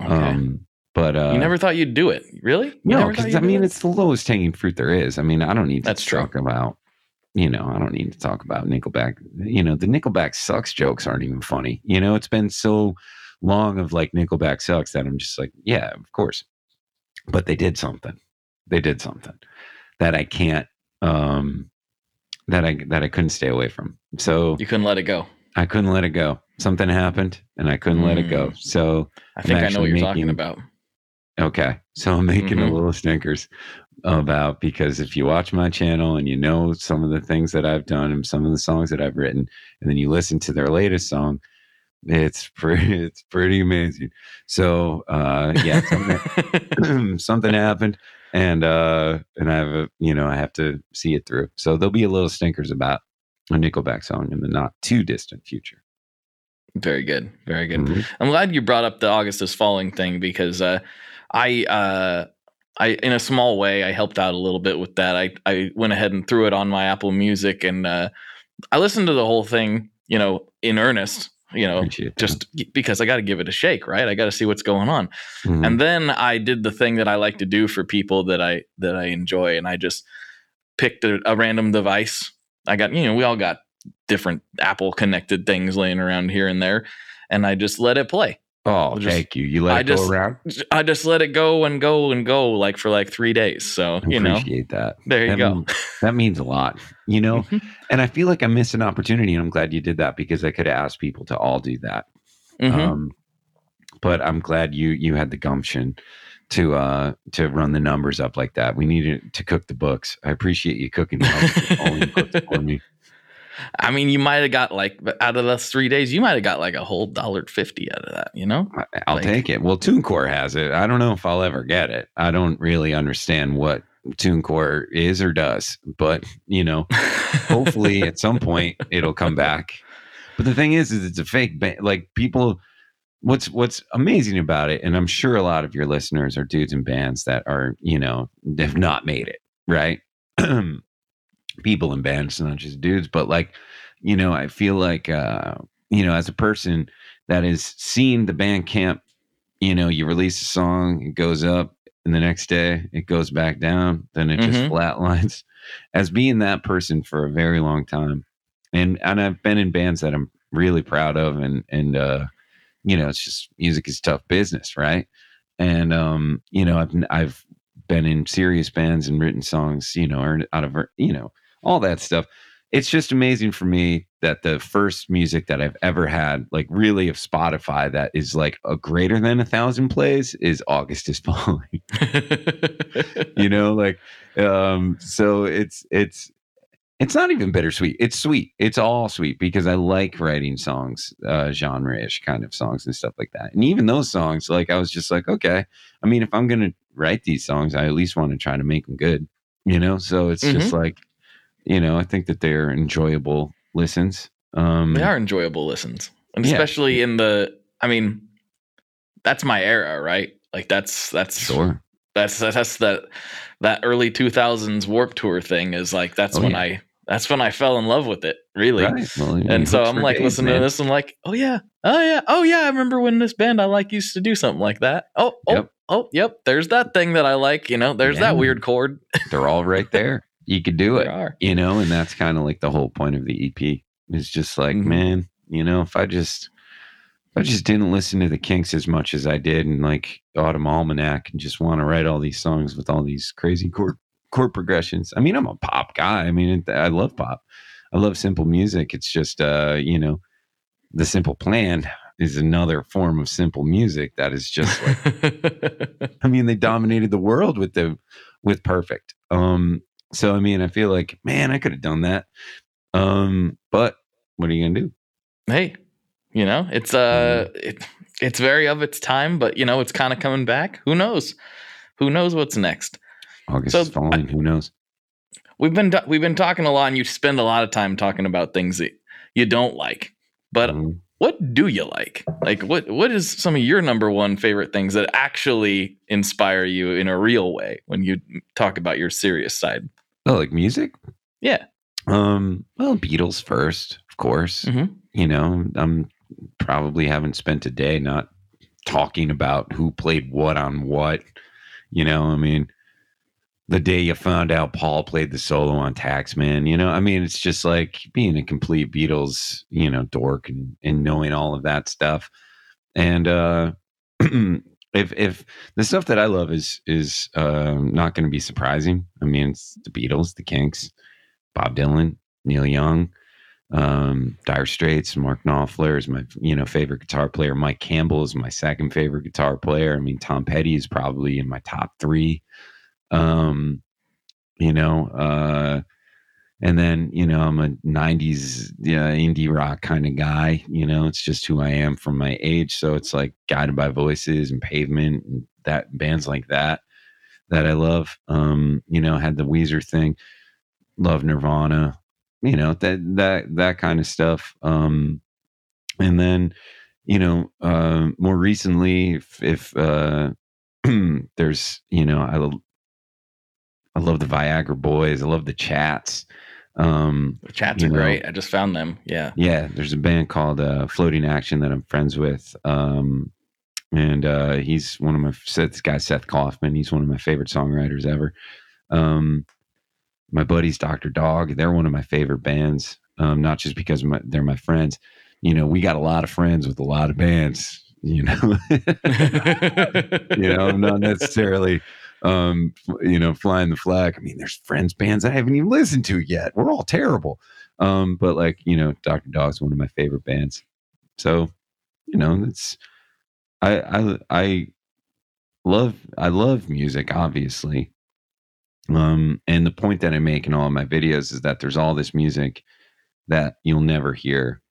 Okay.
Um, but uh,
you never thought you'd do it, really? You
no, because I mean
it?
it's the lowest hanging fruit there is. I mean, I don't need to
That's true.
talk about. You know, I don't need to talk about Nickelback. You know, the Nickelback sucks jokes aren't even funny. You know, it's been so long of like Nickelback sucks that I'm just like, yeah, of course. But they did something. They did something that I can't. um that I that I couldn't stay away from. So
you couldn't let it go.
I couldn't let it go. Something happened and I couldn't let it go.
Mm.
So,
I think I know what you're talking
making-
about.
okay. So I'm making
Mhm.
a little stinkers about because if you watch my channel and you know some of the things that I've done and some of the songs that I've written, and then you listen to their latest song, it's pretty, it's pretty amazing. So, uh, yeah, something, something happened and, uh, and I have a, you know, I have to see it through. So there'll be a little stinkers about a Nickelback song in the not too distant future.
Very good. Very good.
Mhm.
I'm glad you brought up the August is falling thing because uh, I uh, I in a small way I helped out a little bit with that. I I went ahead and threw it on my Apple Music and uh, I listened to the whole thing, you know, in earnest. You know,
Appreciate that.
just because I got to give it a shake, right? I got to see what's going on.
Mhm.
And then I did the thing that I like to do for people that I that I enjoy, and I just picked a, a random device. I got you know we all got different Apple connected things laying around here and there, and I just let it play.
Oh,
just-
thank you. You let
I
it go
just-
around.
I just let it go and go and go like for like three days. So you know,
Appreciate that.
there you
that
go.
mean- that means a lot, you know. And I feel like I missed an opportunity, and I'm glad you did that because I could have asked people to all do that.
Mhm.
Um, but I'm glad you you had the gumption to uh to run the numbers up like that. We needed to cook the books. I appreciate you cooking the all the books for me.
I mean, you might have got like out of those three days, you might have got like a whole dollar fifty out of that. You know?
I'll
Like-
take it. Well, TuneCore has it. I don't know if I'll ever get it. I don't really understand what TuneCore is or does, but you know, hopefully at some point it'll come back. But the thing is, is it's a fake band. Like people, what's what's amazing about it, and I'm sure a lot of your listeners are dudes and bands that are, you know, have not made it right. people in bands, not just dudes, but like, you know, I feel like, uh, you know, as a person that has seen the Bandcamp, you know, you release a song, it goes up, and the next day it goes back down, then it just
Mhm.
flatlines. As being that person for a very long time, and and I've been in bands that I'm really proud of, and and uh, you know, it's just music is tough business, right? And um, you know, I've I've been in serious bands and written songs, you know, or out of you know all that stuff. It's just amazing for me that the first music that I've ever had, like really of Spotify, that is like a greater than a thousand plays, is August is Falling. you know, like um, so it's it's it's not even bittersweet. It's sweet. It's all sweet because I like writing songs, uh, genre-ish kind of songs and stuff like that. And even those songs, like I was just like, okay. I mean, if I'm gonna write these songs, I at least want to try to make them good, you know. So it's just like, you know, I think that they're enjoyable listens. Um,
they are enjoyable listens, and
Yeah.
especially in the. I mean, that's my era, right? Like that's that's
sure.
that's that's that that early 2000s warp tour thing is like that's
Oh,
when
yeah.
i that's when i fell in love with it really
Right. Well,
and so i'm like
days,
listening
man.
to this i'm like oh yeah oh yeah oh yeah i remember when this band i like used to do something like that oh oh
Yep.
oh yep there's that thing that i like you know there's that weird chord
They're all right there. You could do it.
are
you know and that's kind of like the whole point of the ep is just like
Mhm.
man you know if i just if i just didn't listen to the kinks as much as i did and like autumn almanac and just want to write all these songs with all these crazy chord chord progressions i mean i'm a pop guy i mean i love pop i love simple music it's just uh you know the simple plan is another form of simple music that is just like I mean, they dominated the world with the with perfect. Um, so I mean, I feel like, man, I could have done that. Um, but what are you gonna do?
hey you know it's uh it, it's very of its time but you know it's kind of coming back who knows who knows what's next
August
So,
is falling. Who knows?
we've been we've been talking a lot and you spend a lot of time talking about things that you don't like but
Um,
what do you like like what what is some of your number one favorite things that actually inspire you in a real way when you talk about your serious side
oh, like music?
yeah
Um, well, Beatles first, of course.
Mhm.
You know, I'm probably haven't spent a day not talking about who played what on what. You know, I mean, the day you found out Paul played the solo on Taxman, you know, I mean, it's just like being a complete Beatles, you know, dork and, and knowing all of that stuff. And uh if if the stuff that I love is is um not going to be surprising. I mean, it's the Beatles, the Kinks, Bob Dylan, Neil Young, um, Dire Straits, Mark Knopfler is my you know favorite guitar player. Mike Campbell is my second favorite guitar player. I mean, Tom Petty is probably in my top three. Um, you know, uh, and then you know I'm a '90s yeah, indie rock kind of guy. You know, it's just who I am from my age. So it's like Guided by Voices and Pavement and that bands like that that I love. Um, you know, had the Weezer thing love Nirvana, you know that that that kind of stuff. Um, and then, you know, uh, more recently, if, if uh, there's you know I I love the Viagra Boys. I love the Chats. Um,
chats are
know.
great. I just found them. Yeah.
yeah, there's a band called uh, Floating Action that I'm friends with. Um, and uh, he's one of my this guy Seth Kauffman. He's one of my favorite songwriters ever. Um, my buddies Dr. Dog. They're one of my favorite bands. Um, not just because my, they're my friends. You know, we got a lot of friends with a lot of bands. You know, you know, I'm not necessarily, um, you know, flying the flag. I mean, there's friends bands I haven't even listened to yet. We're all terrible. Um, but like, you know, Dr. Dog's one of my favorite bands. So, you know, it's, I, I, I love, I love music, obviously. Um, and the point that I make in all of my videos is that there's all this music that you'll never hear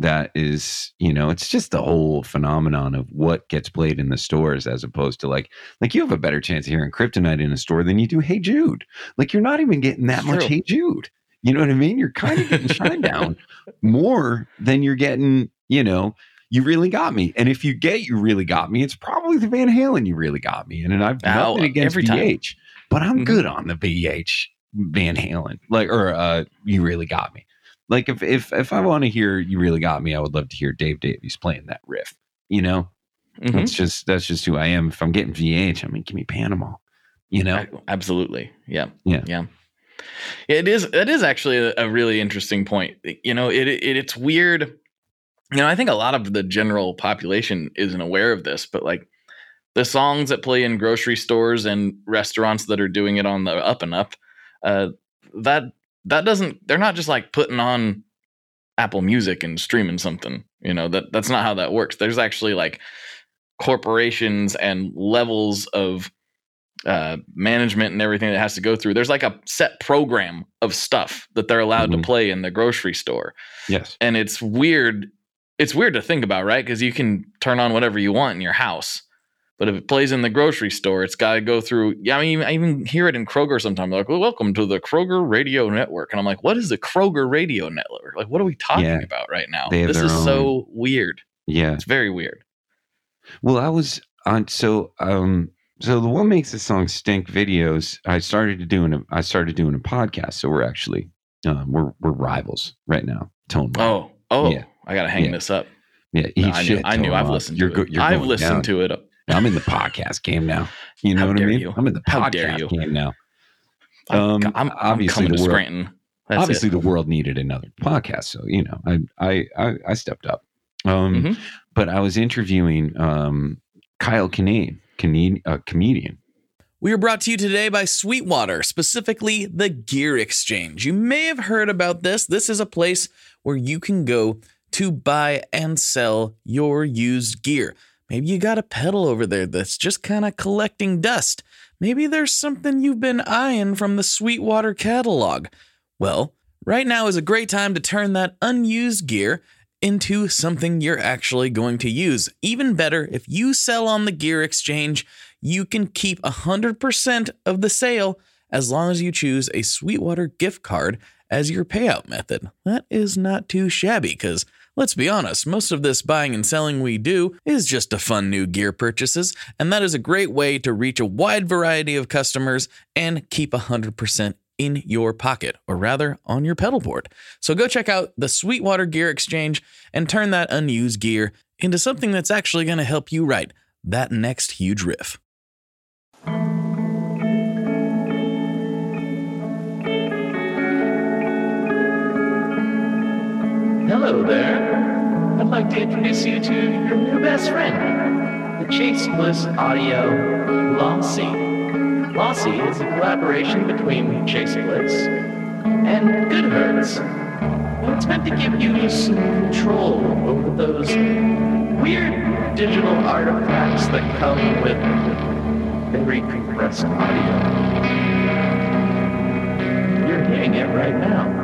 that is you know it's just the whole phenomenon of what gets played in the stores as opposed to like like you have a better chance of hearing kryptonite in a store than you do hey jude like you're not even getting that
It's
much
true.
hey jude you know what i mean you're kind of getting shine down more than you're getting you know you really got me and if you get you really got me it's probably the van halen you really got me and, and i've
Ow,
nothing against
every time.
vh but i'm
Mhm.
good on the vh van halen like or uh you really got me like if if if I want to hear "You Really Got Me," I would love to hear Dave Davies playing that riff. You know,
Mhm.
that's just that's just who I am. If I'm getting VH, I mean, give me Panama. You know,
Absolutely. Yeah.
Yeah.
Yeah. It is. It is actually a, a really interesting point. You know, it, it it's weird. You know, I think a lot of the general population isn't aware of this, but like the songs that play in grocery stores and restaurants that are doing it on the up and up, uh, that that doesn't. They're not just like putting on Apple Music and streaming something. You know that that's not how that works. There's actually like corporations and levels of uh, management and everything that has to go through. There's like a set program of stuff that they're allowed
Mhm.
to play in the grocery store,
yes,
and it's weird. It's weird to think about, right? Because you can turn on whatever you want in your house, but if it plays in the grocery store, it's got to go through. Yeah, I mean, I even hear it in Kroger sometimes. They're like, well, welcome to the Kroger Radio Network, and I'm like, what is the Kroger Radio Network? Like, what are we talking
Yeah.
about right now? This is
own-
so weird.
yeah.
It's very weird.
Well, I was on so um so the one makes the song stink videos. I started doing a I started doing a podcast, so we're actually um, we're we're rivals right now. Tone.
Oh, oh,
Yeah.
I gotta hang
Yeah.
this up.
yeah,
No, I knew, I knew. I've listened
You're
to it.
you're
I've listened
down.
to it.
I'm in the podcast game now. You know
How
what I mean?
you.
I'm in the
How
podcast
dare you.
game now.
I'm,
Um,
I'm, I'm
obviously
coming
the
to
world-
Scranton. That's
obviously
it.
the world needed another podcast so you know i i i, I stepped up um
Mhm.
but i was interviewing um kyle kinane Kinane, a comedian
We are brought to you today by Sweetwater, specifically the Gear Exchange. You may have heard about this. This is a place where you can go to buy and sell your used gear. Maybe you got a pedal over there that's just kind of collecting dust. Maybe there's something you've been eyeing from the Sweetwater catalog. Well, right now is a great time to turn that unused gear into something you're actually going to use. Even better, if you sell on the Gear Exchange, you can keep 100% of the sale as long as you choose a Sweetwater gift card as your payout method. That is not too shabby because let's be honest, most of this buying and selling we do is just to fund new gear purchases, and that is a great way to reach a wide variety of customers and keep 100% in your pocket, or rather on your pedal board. So go check out the Sweetwater Gear Exchange and turn that unused gear into something that's actually going to help you write that next huge riff.
Hello there. I'd like to introduce you to your new best friend, the Chase Bliss Audio Lossy. Lossy is a collaboration between Chase Bliss and Goodhertz. And it's meant to give you some control over those weird digital artifacts that come with very compressed audio. You're hearing it right now.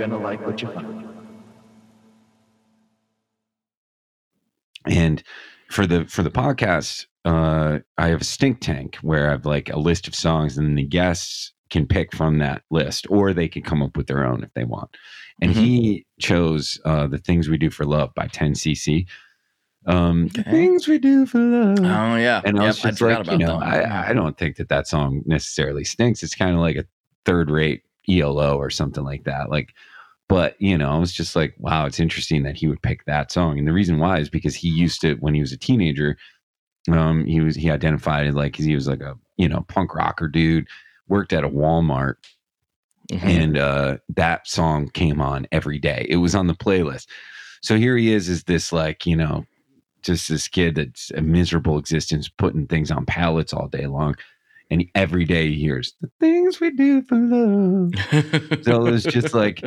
I think you're going to like what you find.
and for the for the podcast uh i have a stink tank where i've like a list of songs and the guests can pick from that list or they can come up with their own if they want and
Mhm.
he chose uh the things we do for love by 10cc um the
Okay.
things we do for love
Oh yeah,
and I
Yep,
was just
forgot
like, you know. I, I don't think that that song necessarily stinks. It's kind of like a third rate ELO or something like that. Like, but you know, I was just like, wow, it's interesting that he would pick that song. And the reason why is because he used to when he was a teenager. Um, he was he identified like he was like a you know punk rocker dude. Worked at a Walmart
Mhm.
and uh, that song came on every day. It was on the playlist. So here he is, is this like you know, just this kid that's a miserable existence, putting things on pallets all day long, and every day he hears the things we do for love. So it was just like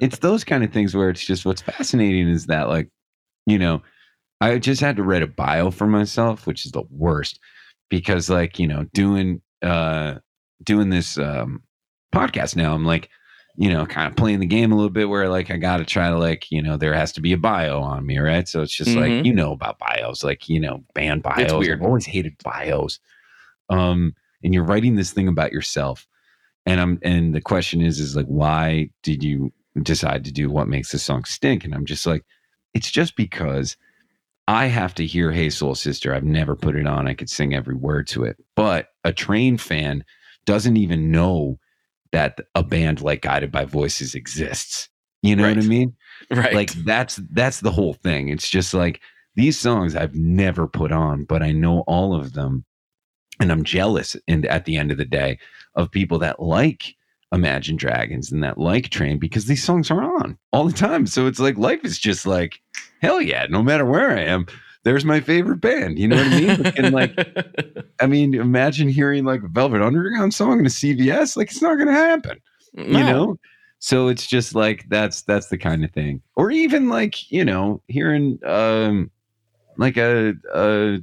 it's those kind of things where it's just what's fascinating is that like you know i just had to write a bio for myself which is the worst because like you know doing uh doing this um podcast now i'm like you know kind of playing the game a little bit where like i gotta try to like you know there has to be a bio on me right so it's just like
Mhm.
you know about bios like you know band bios
It's weird.
i've always hated bios um and you're writing this thing about yourself and i'm and the question is is like why did you decide to do what makes the song stink? And i'm just like it's just because i have to hear hey soul sister. I've never put it on. I could sing every word to it. But a train fan doesn't even know that a band like guided by voices exists. You know what i mean?
Right.
like that's that's the whole thing. It's just like these songs i've never put on but i know all of them and i'm jealous and at the end of the day of people that like imagine dragons and that like train because these songs are on all the time. So it's like life is just like hell yeah no matter where i am there's my favorite band. You know what i mean? And like i mean imagine hearing like a velvet underground song in a cvs like it's not gonna happen you know? So it's just like that's that's the kind of thing. Or even like you know hearing um like a, a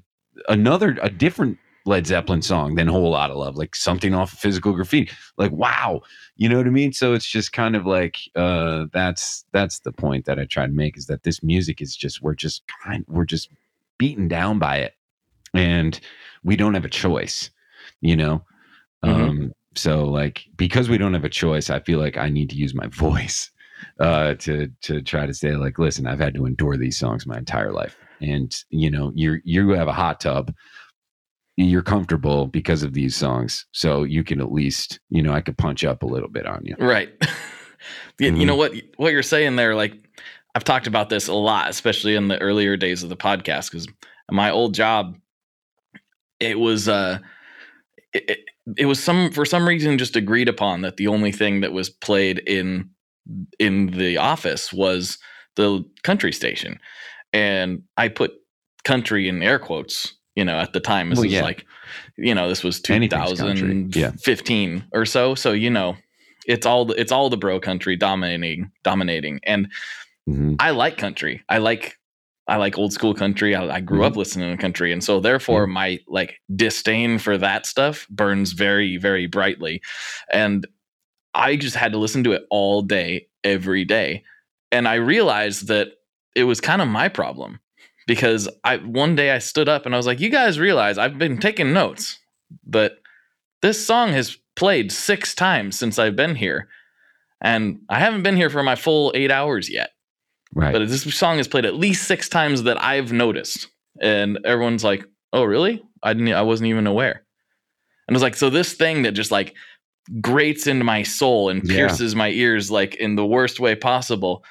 another a different led zeppelin song than whole lot of love like something off of physical graffiti. Like wow you know what i mean? So it's just kind of like uh that's that's the point that i try to make is that this music is just we're just kind we're just beaten down by it. And we don't have a choice you know?
Mhm.
um so like because we don't have a choice i feel like i need to use my voice uh to to try to say like listen i've had to endure these songs my entire life. And you know you're you have a hot tub you're comfortable because of these songs so you can at least you know i could punch up a little bit on you
Right. you, you
Mhm.
know what what you're saying there like I've talked about this a lot especially in the earlier days of the podcast cuz my old job it was uh it, it, it was some for some reason just agreed upon that the only thing that was played in in the office was the country station and I put country in air quotes you know at the time this
Well,
was
yeah.
like you know this was
Anything's country, yeah.
2015 or so so you know it's all it's all the bro country dominating dominating and
Mhm.
I like country. I like I like old school country. I, I grew
Mm-hmm.
up listening to country, and so therefore my like disdain for that stuff burns very very brightly, and I just had to listen to it all day every day, and I realized that it was kind of my problem because I one day I stood up and I was like, "You guys realize I've been taking notes, but this song has played six times since I've been here." And I haven't been here for my full eight hours yet
right
but this song is played at least six times that I've noticed, and everyone's like, "Oh, really? I didn't. I wasn't even aware." And it was like, so this thing that just like grates into my soul and
Yeah.
pierces my ears like in the worst way possible.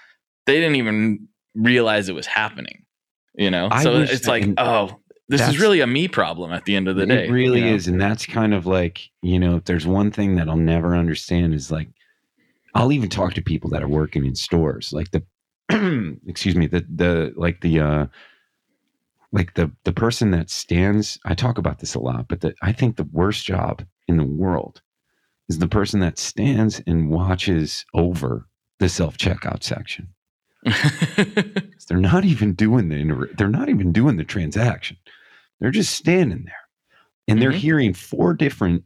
They didn't even realize it was happening, you know.
I
so it's like,
and
oh, this is really a me problem at the end of the day.
It really
you know?
is. And that's kind of like, you know, if there's one thing that I'll never understand is like, I'll even talk to people that are working in stores, like the, excuse me, the, the, like the, uh, like the, the person that stands, I talk about this a lot, but the, I think the worst job in the world is the person that stands and watches over the self checkout section. They're not even doing the, inter- they're not even doing the transaction they're just standing there and they're
Mhm.
hearing four different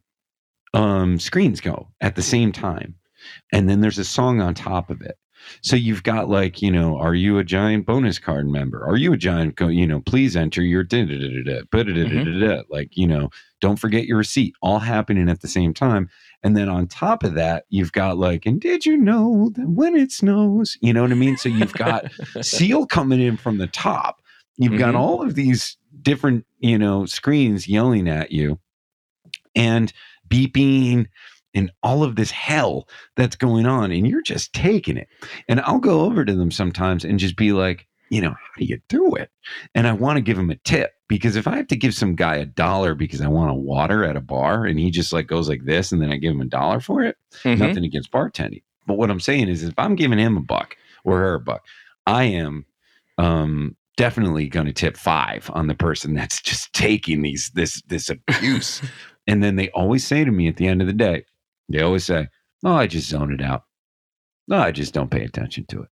um, screens go at the same time. And then there's a song on top of it. So you've got like, you know, are you a giant bonus card member? Are you a giant, co- you know, please enter your da da da da, da, da, da, da, da. like, you know, don't forget your receipt, all happening at the same time. And then on top of that, you've got like, and did you know that when it snows, you know what I mean? So you've got Seal coming in from the top. You've got
Mhm.
all of these different, you know, screens yelling at you and beeping and all of this hell that's going on. And you're just taking it. And I'll go over to them sometimes and just be like, you know, how do you do it? And I want to give them a tip because if I have to give some guy a dollar because I want a water at a bar and he just like goes like this and then I give him a dollar for it,
Mhm.
nothing against bartending. But what I'm saying is, if I'm giving him a buck or her a buck, I am um, definitely going to tip five on the person that's just taking these this this abuse. and then they always say to me at the end of the day, they always say, "Oh, I just zone it out. No, I just don't pay attention to it."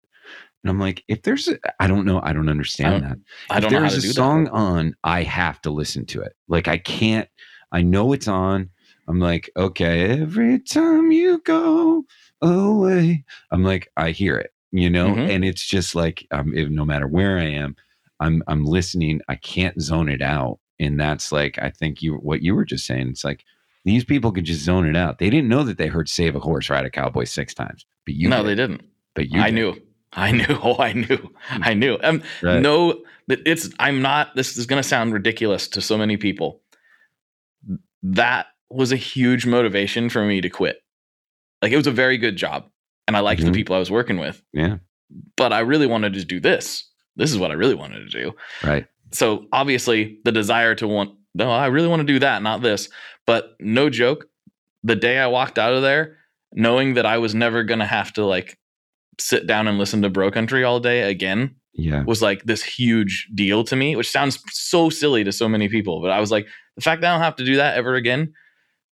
And I'm like, if there's, a, I don't know, I don't understand
I
that
I don't know how
there's a song
that.
on, I have to listen to it. Like I can't. I know it's on. I'm like, okay, every time you go away, I'm like, I hear it, you know,
Mhm.
and it's just like, um, if, no matter where I am, I'm I'm listening. I can't zone it out, and that's like, I think you what you were just saying. It's like these people could just zone it out. They didn't know that they heard "Save a Horse, Ride a Cowboy" six times, but you,
no,
did.
they didn't.
But you,
I
did.
knew. I knew. Oh, I knew. I knew. Um,
Right.
No, it's. I'm not. This is going to sound ridiculous to so many people. That was a huge motivation for me to quit. Like it was a very good job, and I liked
Mhm.
the people I was working with.
Yeah,
But I really wanted to do this. This is what I really wanted to do.
right.
So obviously, the desire to want. No, I really want to do that, not this. But no joke. The day I walked out of there, knowing that I was never going to have to like sit down and listen to Bro Country all day again
Yeah,
was like this huge deal to me, which sounds so silly to so many people. But I was like, the fact that I don't have to do that ever again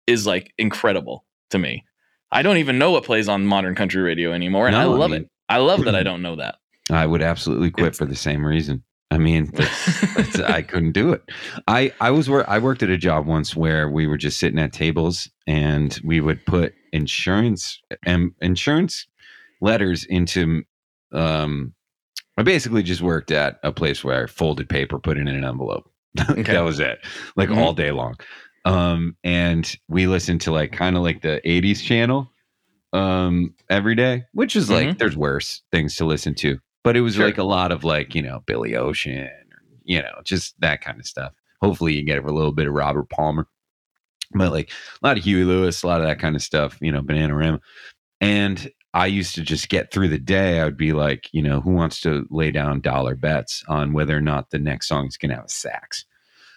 is like incredible to me. I don't even know what plays on modern country radio anymore. And I
No, I
love
mean-
it. I love that I don't know that.
I would absolutely quit
It's-
for the same reason. I mean, that's, that's, I couldn't do it. I I was where I worked at a job once where we were just sitting at tables and we would put insurance and insurance letters into. Um, I basically just worked at a place where I folded paper, put it in an envelope.
Okay.
that was it, like
Mhm.
all day long. Um, and we listened to like kind of like the '80s channel um every day, which is like there's worse things to listen to, but it was
Sure.
like a lot of like you know Billy Ocean, or, you know, just that kind of stuff. Hopefully, you get a little bit of Robert Palmer, but like a lot of Huey Lewis, a lot of that kind of stuff. You know, Banana Bananarama, and I used to just get through the day. I would be like, you know, who wants to lay down dollar bets on whether or not the next song is going to have a sax?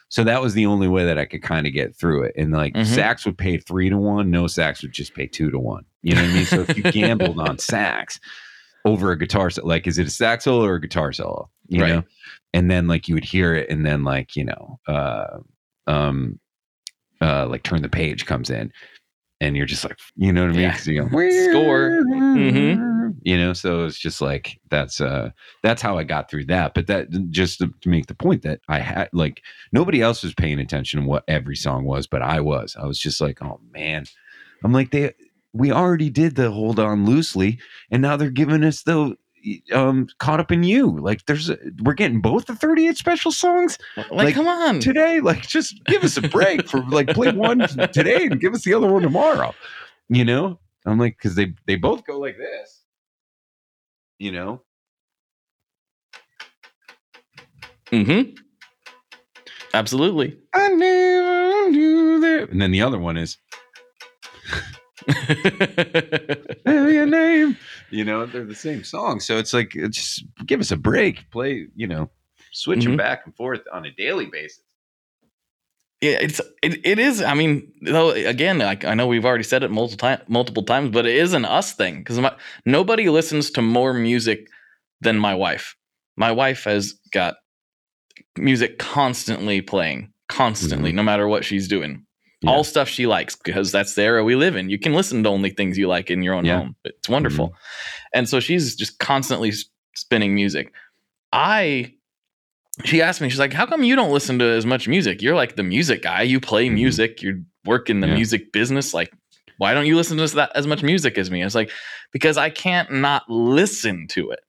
So that was the only way that I could kind of get through it. And like
Mhm.
sax would pay three to one, no sax would just pay two to one. You know what I mean? So if you gambled on sax over a guitar, like is it a sax solo or a guitar solo? You
Right.
know, and then like you would hear it, and then like you know, uh, um, uh, like turn the page comes in, and you're just like, you know what I mean?
Yeah.
'Cause you go,
Score. Mhm.
You know, so it's just like that's uh that's how I got through that. But that just to, to make the point that I had like nobody else was paying attention to what every song was, but I was. I was just like, oh man. I'm like, they we already did the hold on loosely, and now they're giving us the um caught up in you. Like there's a, we're getting both the 38 special songs
Like,
Like,
come on.
today. Like just give us a break for like play one today and give us the other one tomorrow. You know? I'm like, because they they both go like this. You know?
Mm-hmm. Absolutely.
I never knew that. And then the other one is your name. You know, they're the same song. So it's like, it's just give us a break. Play, you know, switch them
Mhm.
back and forth on a daily basis.
yeah, it's it, it is. I mean, though again, like I know we've already said it multiple time, multiple times, but it is an us thing because nobody listens to more music than my wife. My wife has got music constantly playing, constantly, no matter what she's doing.
Yeah.
All stuff she likes because that's the era we live in. You can listen to only things you like in your own
Yeah.
home. It's wonderful. And so she's just constantly spinning music. I she asked me, she's like, "How come you don't listen to as much music? You're like the music guy. You play
Mhm.
music. You work in the
Yeah.
music business. Like, why don't you listen to that as much music as me?" It's like because I can't not listen to it.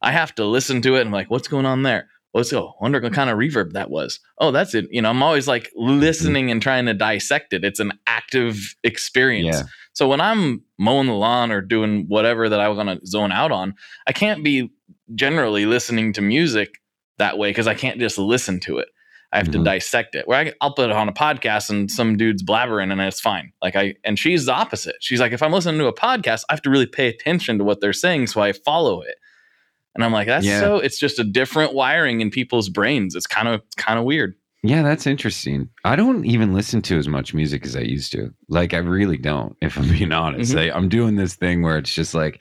I have to listen to it. and I'm like, "What's going on there? What's oh, I wonder what kind of reverb that was. Oh, that's it. You know, I'm always like listening and trying to dissect it. It's an active experience.
Yeah.
So when I'm mowing the lawn or doing whatever that I was gonna zone out on, I can't be generally listening to music that way because I can't just listen to it. I have to
Mhm.
dissect it. Where I, I'll put it on a podcast and some dude's blabbering and it's fine. Like I and she's the opposite. She's like, if I'm listening to a podcast, I have to really pay attention to what they're saying so I follow it. And I'm like, that's
Yeah.
so. It's just a different wiring in people's brains. It's kind of kind of weird.
Yeah, that's interesting. I don't even listen to as much music as I used to. Like, I really don't, if I'm being honest.
Mhm.
I, I'm doing this thing where it's just like,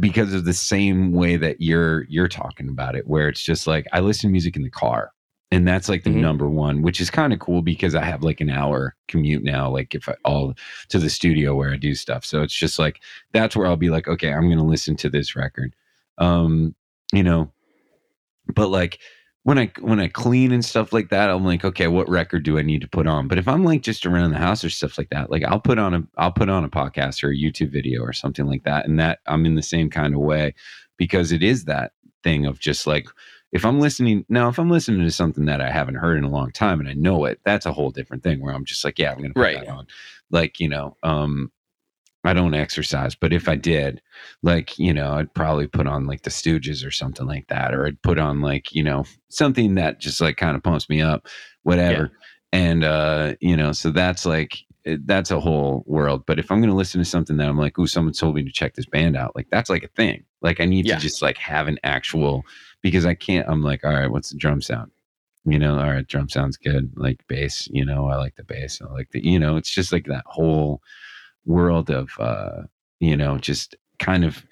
because of the same way that you're you're talking about it, where it's just like I listen to music in the car, and that's like the
Mhm.
number one, which is kind of cool because I have like an hour commute now, like if I all to the studio where I do stuff. So it's just like that's where I'll be like, okay, I'm gonna listen to this record, um, you know, but like when I when I clean and stuff like that, I'm like, okay, what record do I need to put on? But if I'm like just around the house or stuff like that, like I'll put on a I'll put on a podcast or a YouTube video or something like that, and that I'm in the same kind of way because it is that thing of just like if I'm listening now, if I'm listening to something that I haven't heard in a long time and I know it, that's a whole different thing where I'm just like, yeah, I'm gonna put
Right.
that on. Like you know, um, I don't exercise, but if I did, like, you know, I'd probably put on like the Stooges or something like that, or I'd put on like, you know, something that just like kind of pumps me up, whatever. And, uh, you know, so that's like, that's a whole world. But if I'm going to listen to something that I'm like, ooh, someone told me to check this band out, like that's like a thing. Like I need
Yeah.
to just like have an actual, because I can't, I'm like, all right, what's the drum sound? You know, all right, drum sounds good. Like bass, you know, I like the bass. I like the, you know, it's just like that whole world of, uh, you know, just kind of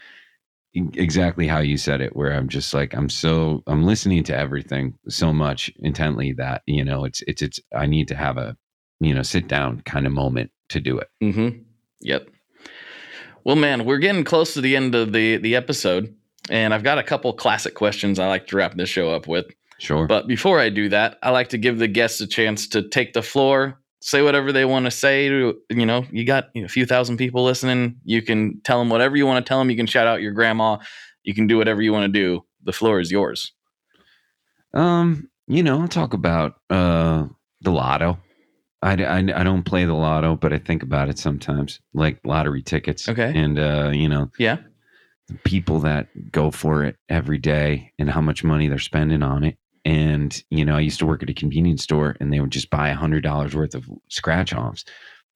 exactly how you said it, where I'm just like, I'm so, I'm listening to everything so much intently that, you know, it's, it's, it's, I need to have a, you know, sit down kind of moment to do it.
Mm-hmm. Yep. Well, man, we're getting close to the end of the the episode, and I've got a couple classic questions I like to wrap this show up with.
Sure.
But before I do that, I like to give the guests a chance to take the floor, say whatever they want to say. To you know, you got you know, a few thousand people listening. You can tell them whatever you want to tell them. You can shout out your grandma. You can do whatever you want to do. The floor is yours.
Um, you know, I'll talk about uh the lotto. I, I, I don't play the lotto, but I think about it sometimes, like lottery tickets.
Okay.
And uh, you know,
Yeah.
people that go for it every day and how much money they're spending on it. And you know, I used to work at a convenience store, and they would just buy a hundred dollars worth of scratch offs,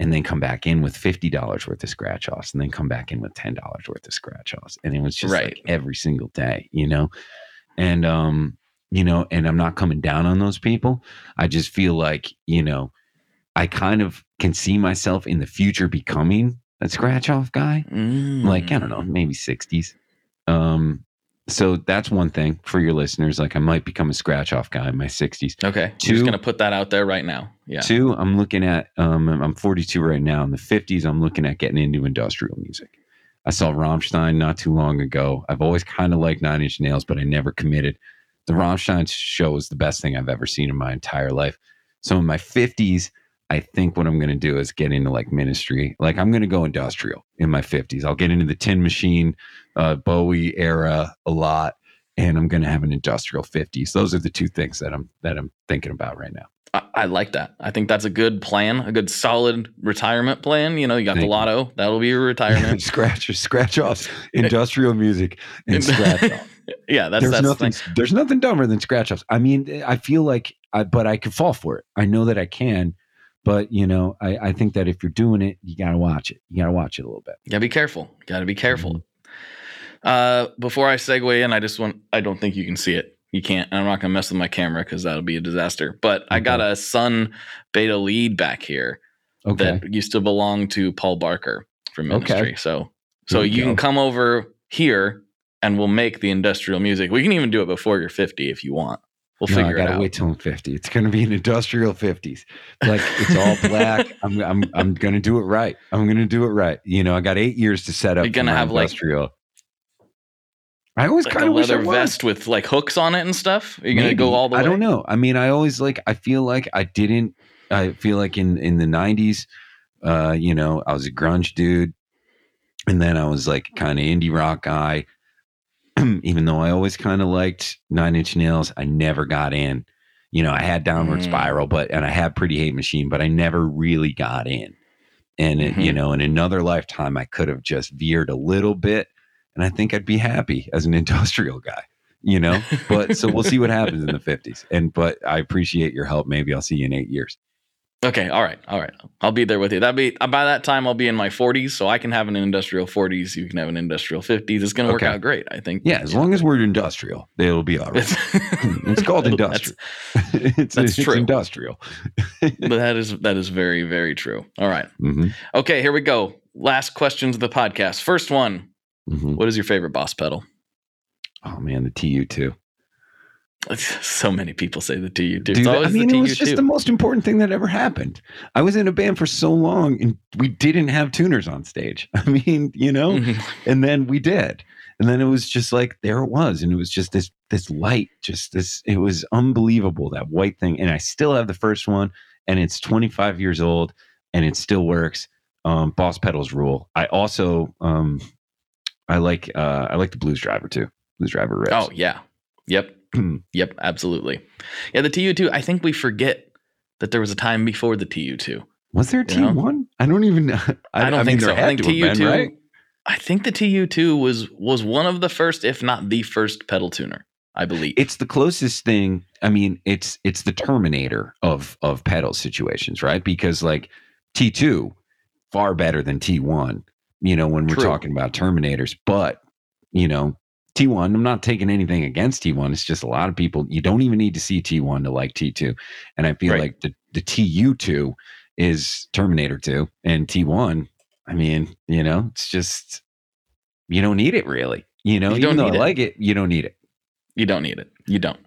and then come back in with fifty dollars worth of scratch offs, and then come back in with ten dollars worth of scratch offs, and it was just
Right.
like every single day, you know. And um, you know, and I'm not coming down on those people. I just feel like you know, I kind of can see myself in the future becoming a scratch off guy like I don't know,
Mm.
maybe 60s. Um, so that's one thing for your listeners. Like I might become a scratch off guy in my 60s.
Okay. I'm
Two-
just gonna put that out there right now. Yeah.
Two, I'm looking at. Um, I'm 42 right now. In the 50s, I'm looking at getting into industrial music. I saw Rammstein not too long ago. I've always kind of liked Nine Inch Nails, but I never committed. The Rammstein show is the best thing I've ever seen in my entire life. So in my 50s, I think what I'm going to do is get into like ministry. Like I'm going to go industrial in my 50s. I'll get into the Tin Machine, uh, Bowie era a lot, and I'm going to have an industrial 50s. Those are the two things that I'm that I'm thinking about right now.
I, I like that. I think that's a good plan, a good solid retirement plan. You know, you got
Thank
the
you.
lotto. That'll be your retirement.
scratch scratch offs, industrial music, and scratch offs.
yeah, that's
there's
that's the
nothing.
thing.
There's nothing dumber than scratch offs. I mean, I feel like, I, but I could fall for it. I know that I can, but you know, I, I think that if you're doing it, you got to watch it. You got to watch it a little bit.
You gotta be careful. You Got to be careful.
Mm-hmm.
Uh, before I segue in, I just want. I don't think you can see it. You can't. I'm not gonna mess with my camera because that'll be a disaster. But I got a Sunn Beta Lead back here
Okay.
that used to belong to Paul Barker from
Okay.
So, so
you
you can come over here and we'll make the industrial music. We can even do it before you're 50 if you want. We'll
no, I
figure it
gotta
out.
wait till I'm 50. It's gonna be an industrial 50s. Like it's all black. I'm I'm I'm gonna do it right. I'm gonna do it right. You know, I got eight years to set up.
You're gonna have, like-
industrial. I always
like
kind of
leather vest with like hooks on it and stuff? Are you gonna go all the way?
I don't know. I mean, I always like. I feel like I didn't. I feel like in in the '90s, uh, you know, I was a grunge dude, and then I was like kind of indie rock guy. Even though I always kind of liked Nine Inch Nails, I never got in. You know, I had Downward
Mm.
Spiral, but and I had Pretty Hate Machine, but I never really got in. And it, you
Mhm.
know, in another lifetime, I could have just veered a little bit, and I think I'd be happy as an industrial guy. You know, but so we'll see what happens in the 50s and but i appreciate your help maybe i'll see you in eight years
Okay, all right, all right. I'll be there with you. That'll be by that time I'll be in my 40s, so I can have an industrial 40s. You can have an industrial 50s. It's gonna work out great, I think.
yeah as long as we're industrial it'll be all right it's called
That's-
industrial it's,
that's
it's
true.
industrial
but that is that is very very true. All right.
Mhm,
Okay, here we go. Last questions of the podcast. First one.
mhm.
What is your favorite boss pedal?
oh man the tu2
So many people say the TU2.
Dude,
It's
I mean, it was
TU2.
just the most important thing that ever happened. I was in a band for so long, and we didn't have tuners on stage. I mean, you know,
Mhm.
and then we did and then it was just like there it was and it was just this this light just this it was unbelievable that white thing and i still have the first one and it's 25 years old and it still works um boss pedals rule i also um i like uh i like the blues driver too blues driver rips
Oh yeah. Yep. yep. Absolutely. Yeah. The TU2. I think we forget that there was a time before the TU2.
was there a
You know?
t1 i don't even i,
I, don't
mean,
think
there
so. I think
to have
TU2.
been, right?
I think the TU2 was was one of the first, if not the first, pedal tuner. I believe.
it's the closest thing i mean it's it's the terminator of of pedal situations right because like t2 far better than t1 you know when we're
True.
talking about terminators but you know t1 i'm not taking anything against t1 it's just a lot of people you don't even need to see t1 to like t2 and i feel
Right.
like the, the tu2 is terminator 2 and t1 i mean you know it's just you don't need it really you know
You
even
don't
though
need
i like it you don't need it
You don't need it. You don't.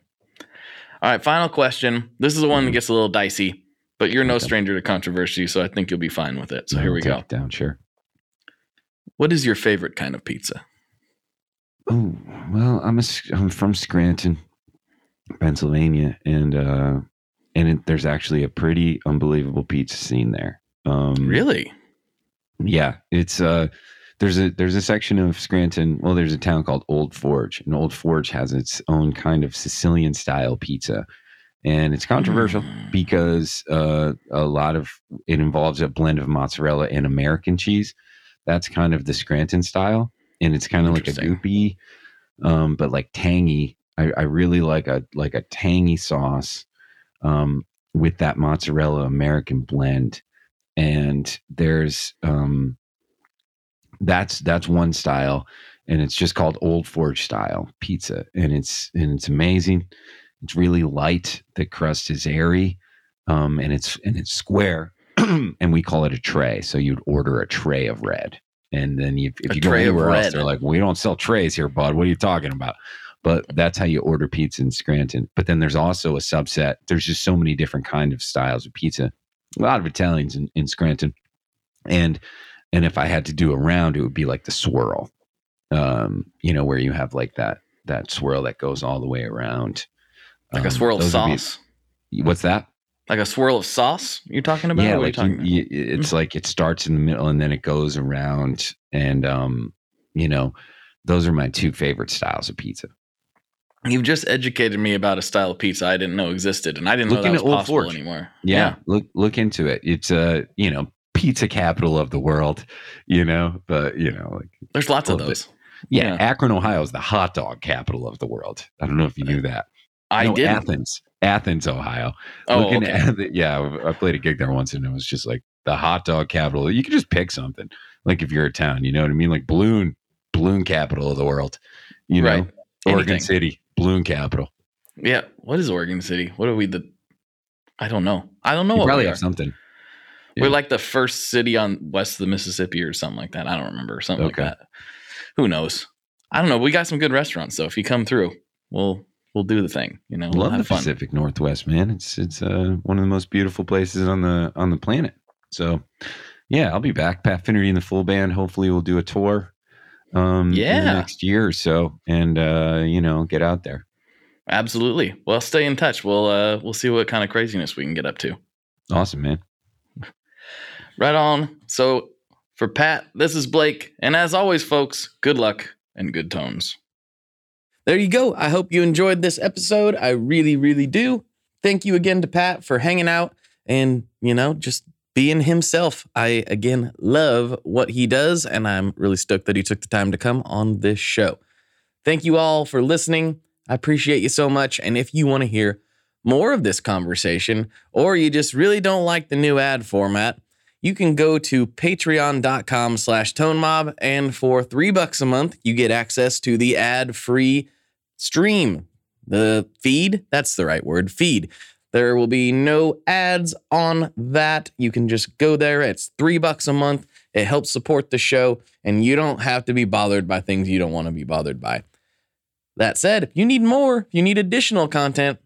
All right, final question. This is the one that mm-hmm. gets a little dicey, but you're no stranger to controversy, so I think you'll be fine with it. So here we go.
down sure
What is your favorite kind of pizza?
Oh well, I'm a, I'm from Scranton, Pennsylvania, and uh, and it, there's actually a pretty unbelievable pizza scene there. Um,
Really?
Yeah, it's uh, there's a there's a section of Scranton. Well, there's a town called Old Forge, and Old Forge has its own kind of Sicilian style pizza, and it's controversial
Mm.
because uh, a lot of it involves a blend of mozzarella and American cheese. That's kind of the Scranton style, and it's kind of like a goopy, um, but like tangy. I, I really like a like a tangy sauce um, with that mozzarella American blend. And there's um, that's that's one style, and it's just called Old Forge style pizza, and it's and it's amazing. It's really light. The crust is airy, um, and it's and it's square, and we call it a tray. So you'd order a tray of red, and then you, if
A
you go anywhere else, they're like, "We don't sell trays here, bud. What are you talking about?" But that's how you order pizza in Scranton. But then there's also a subset. There's just so many different kind of styles of pizza. A lot of Italians in, in Scranton, and and if I had to do a round, it would be like the swirl, um, you know, where you have like that that swirl that goes all the way around,
Like a
Um,
swirl of
be-
sauce?
what's that?
Like a swirl of sauce you're talking about?
yeah, like
you
you, it's like it starts in the middle and then it goes around, and um, you know, those are my two favorite styles of pizza.
You've just educated me about a style of pizza I didn't know existed, and I didn't know
Look
that was possible
Forge.
anymore.
Yeah, look look into it. It's a you know pizza capital of the world, you know, but you know, like
there's lots of those.
yeah,
Yeah.
Akron, Ohio is the hot dog capital of the world. I don't know if you knew that.
I
No,
did.
Athens, Athens, Ohio.
Oh,
Looking
okay.
at the- yeah, I played a gig there once, and it was just like the hot dog capital. You could just pick something, like if you're a town, you know what I mean? Like balloon, balloon capital of the world. You know,
Right.
Oregon City, balloon capital.
Yeah. What is Oregon City? What are we the? I don't know. I don't know
You
what
probably
we
have something.
We're like the first city on west of the Mississippi or something like that. I don't remember something
Okay.
like that. Who knows? I don't know. We got some good restaurants, so if you come through, we'll we'll do the thing. You know, we'll
Love the
fun.
Pacific Northwest, man. It's it's uh, one of the most beautiful places on the on the planet. So, yeah, I'll be back. Pat Finnerty and the full band. Hopefully, we'll do a tour um, in the
Yeah.
next year or so, and uh, you know, get out there.
Absolutely. Well, stay in touch. We'll uh we'll see what kind of craziness we can get up to.
Awesome, man.
Right on. So for Pat, this is Blake, and as always, folks, good luck and good tones.
There you go. I hope you enjoyed this episode. I really, really do. Thank you again to Pat for hanging out and, you know, just being himself. I, again, love what he does, and I'm really stoked that he took the time to come on this show. Thank you all for listening. I appreciate you so much. And if you want to hear more of this conversation, or you just really don't like the new ad format, you can go to patreon.com slash tonemob and for three bucks a month you get access to the ad-free stream. The feed that's the right word feed. There will be no ads on that. You can just go there. It's three bucks a month. It helps support the show and you don't have to be bothered by things you don't want to be bothered by. That said if you need more. If you need additional content.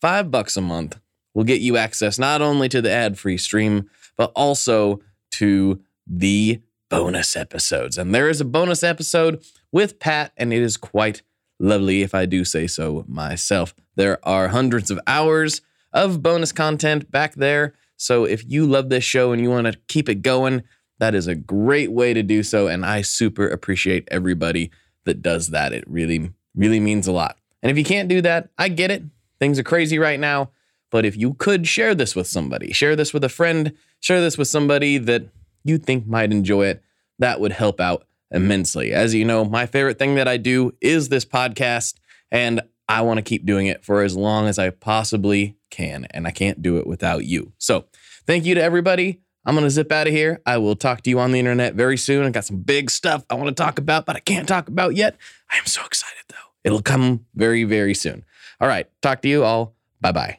Five bucks a month will get you access not only to the ad-free stream but also to the bonus episodes. And there is a bonus episode with Pat, and it is quite lovely, if I do say so myself. There are hundreds of hours of bonus content back there. So if you love this show and you want to keep it going, that is a great way to do so. And I super appreciate everybody that does that. It really, really means a lot. And if you can't do that, I get it. Things are crazy right now. But if you could share this with somebody, share this with a friend, share this with somebody that you think might enjoy it, that would help out immensely. As you know, my favorite thing that I do is this podcast, and I want to keep doing it for as long as I possibly can, and I can't do it without you. So, thank you to everybody. I'm going to zip out of here. I will talk to you on the internet very soon. I got some big stuff I want to talk about, but I can't talk about yet. I am so excited though. It'll come very, very soon. All right. Talk to you all. Bye bye.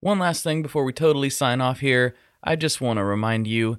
One last thing before we totally sign off here, I just want to remind you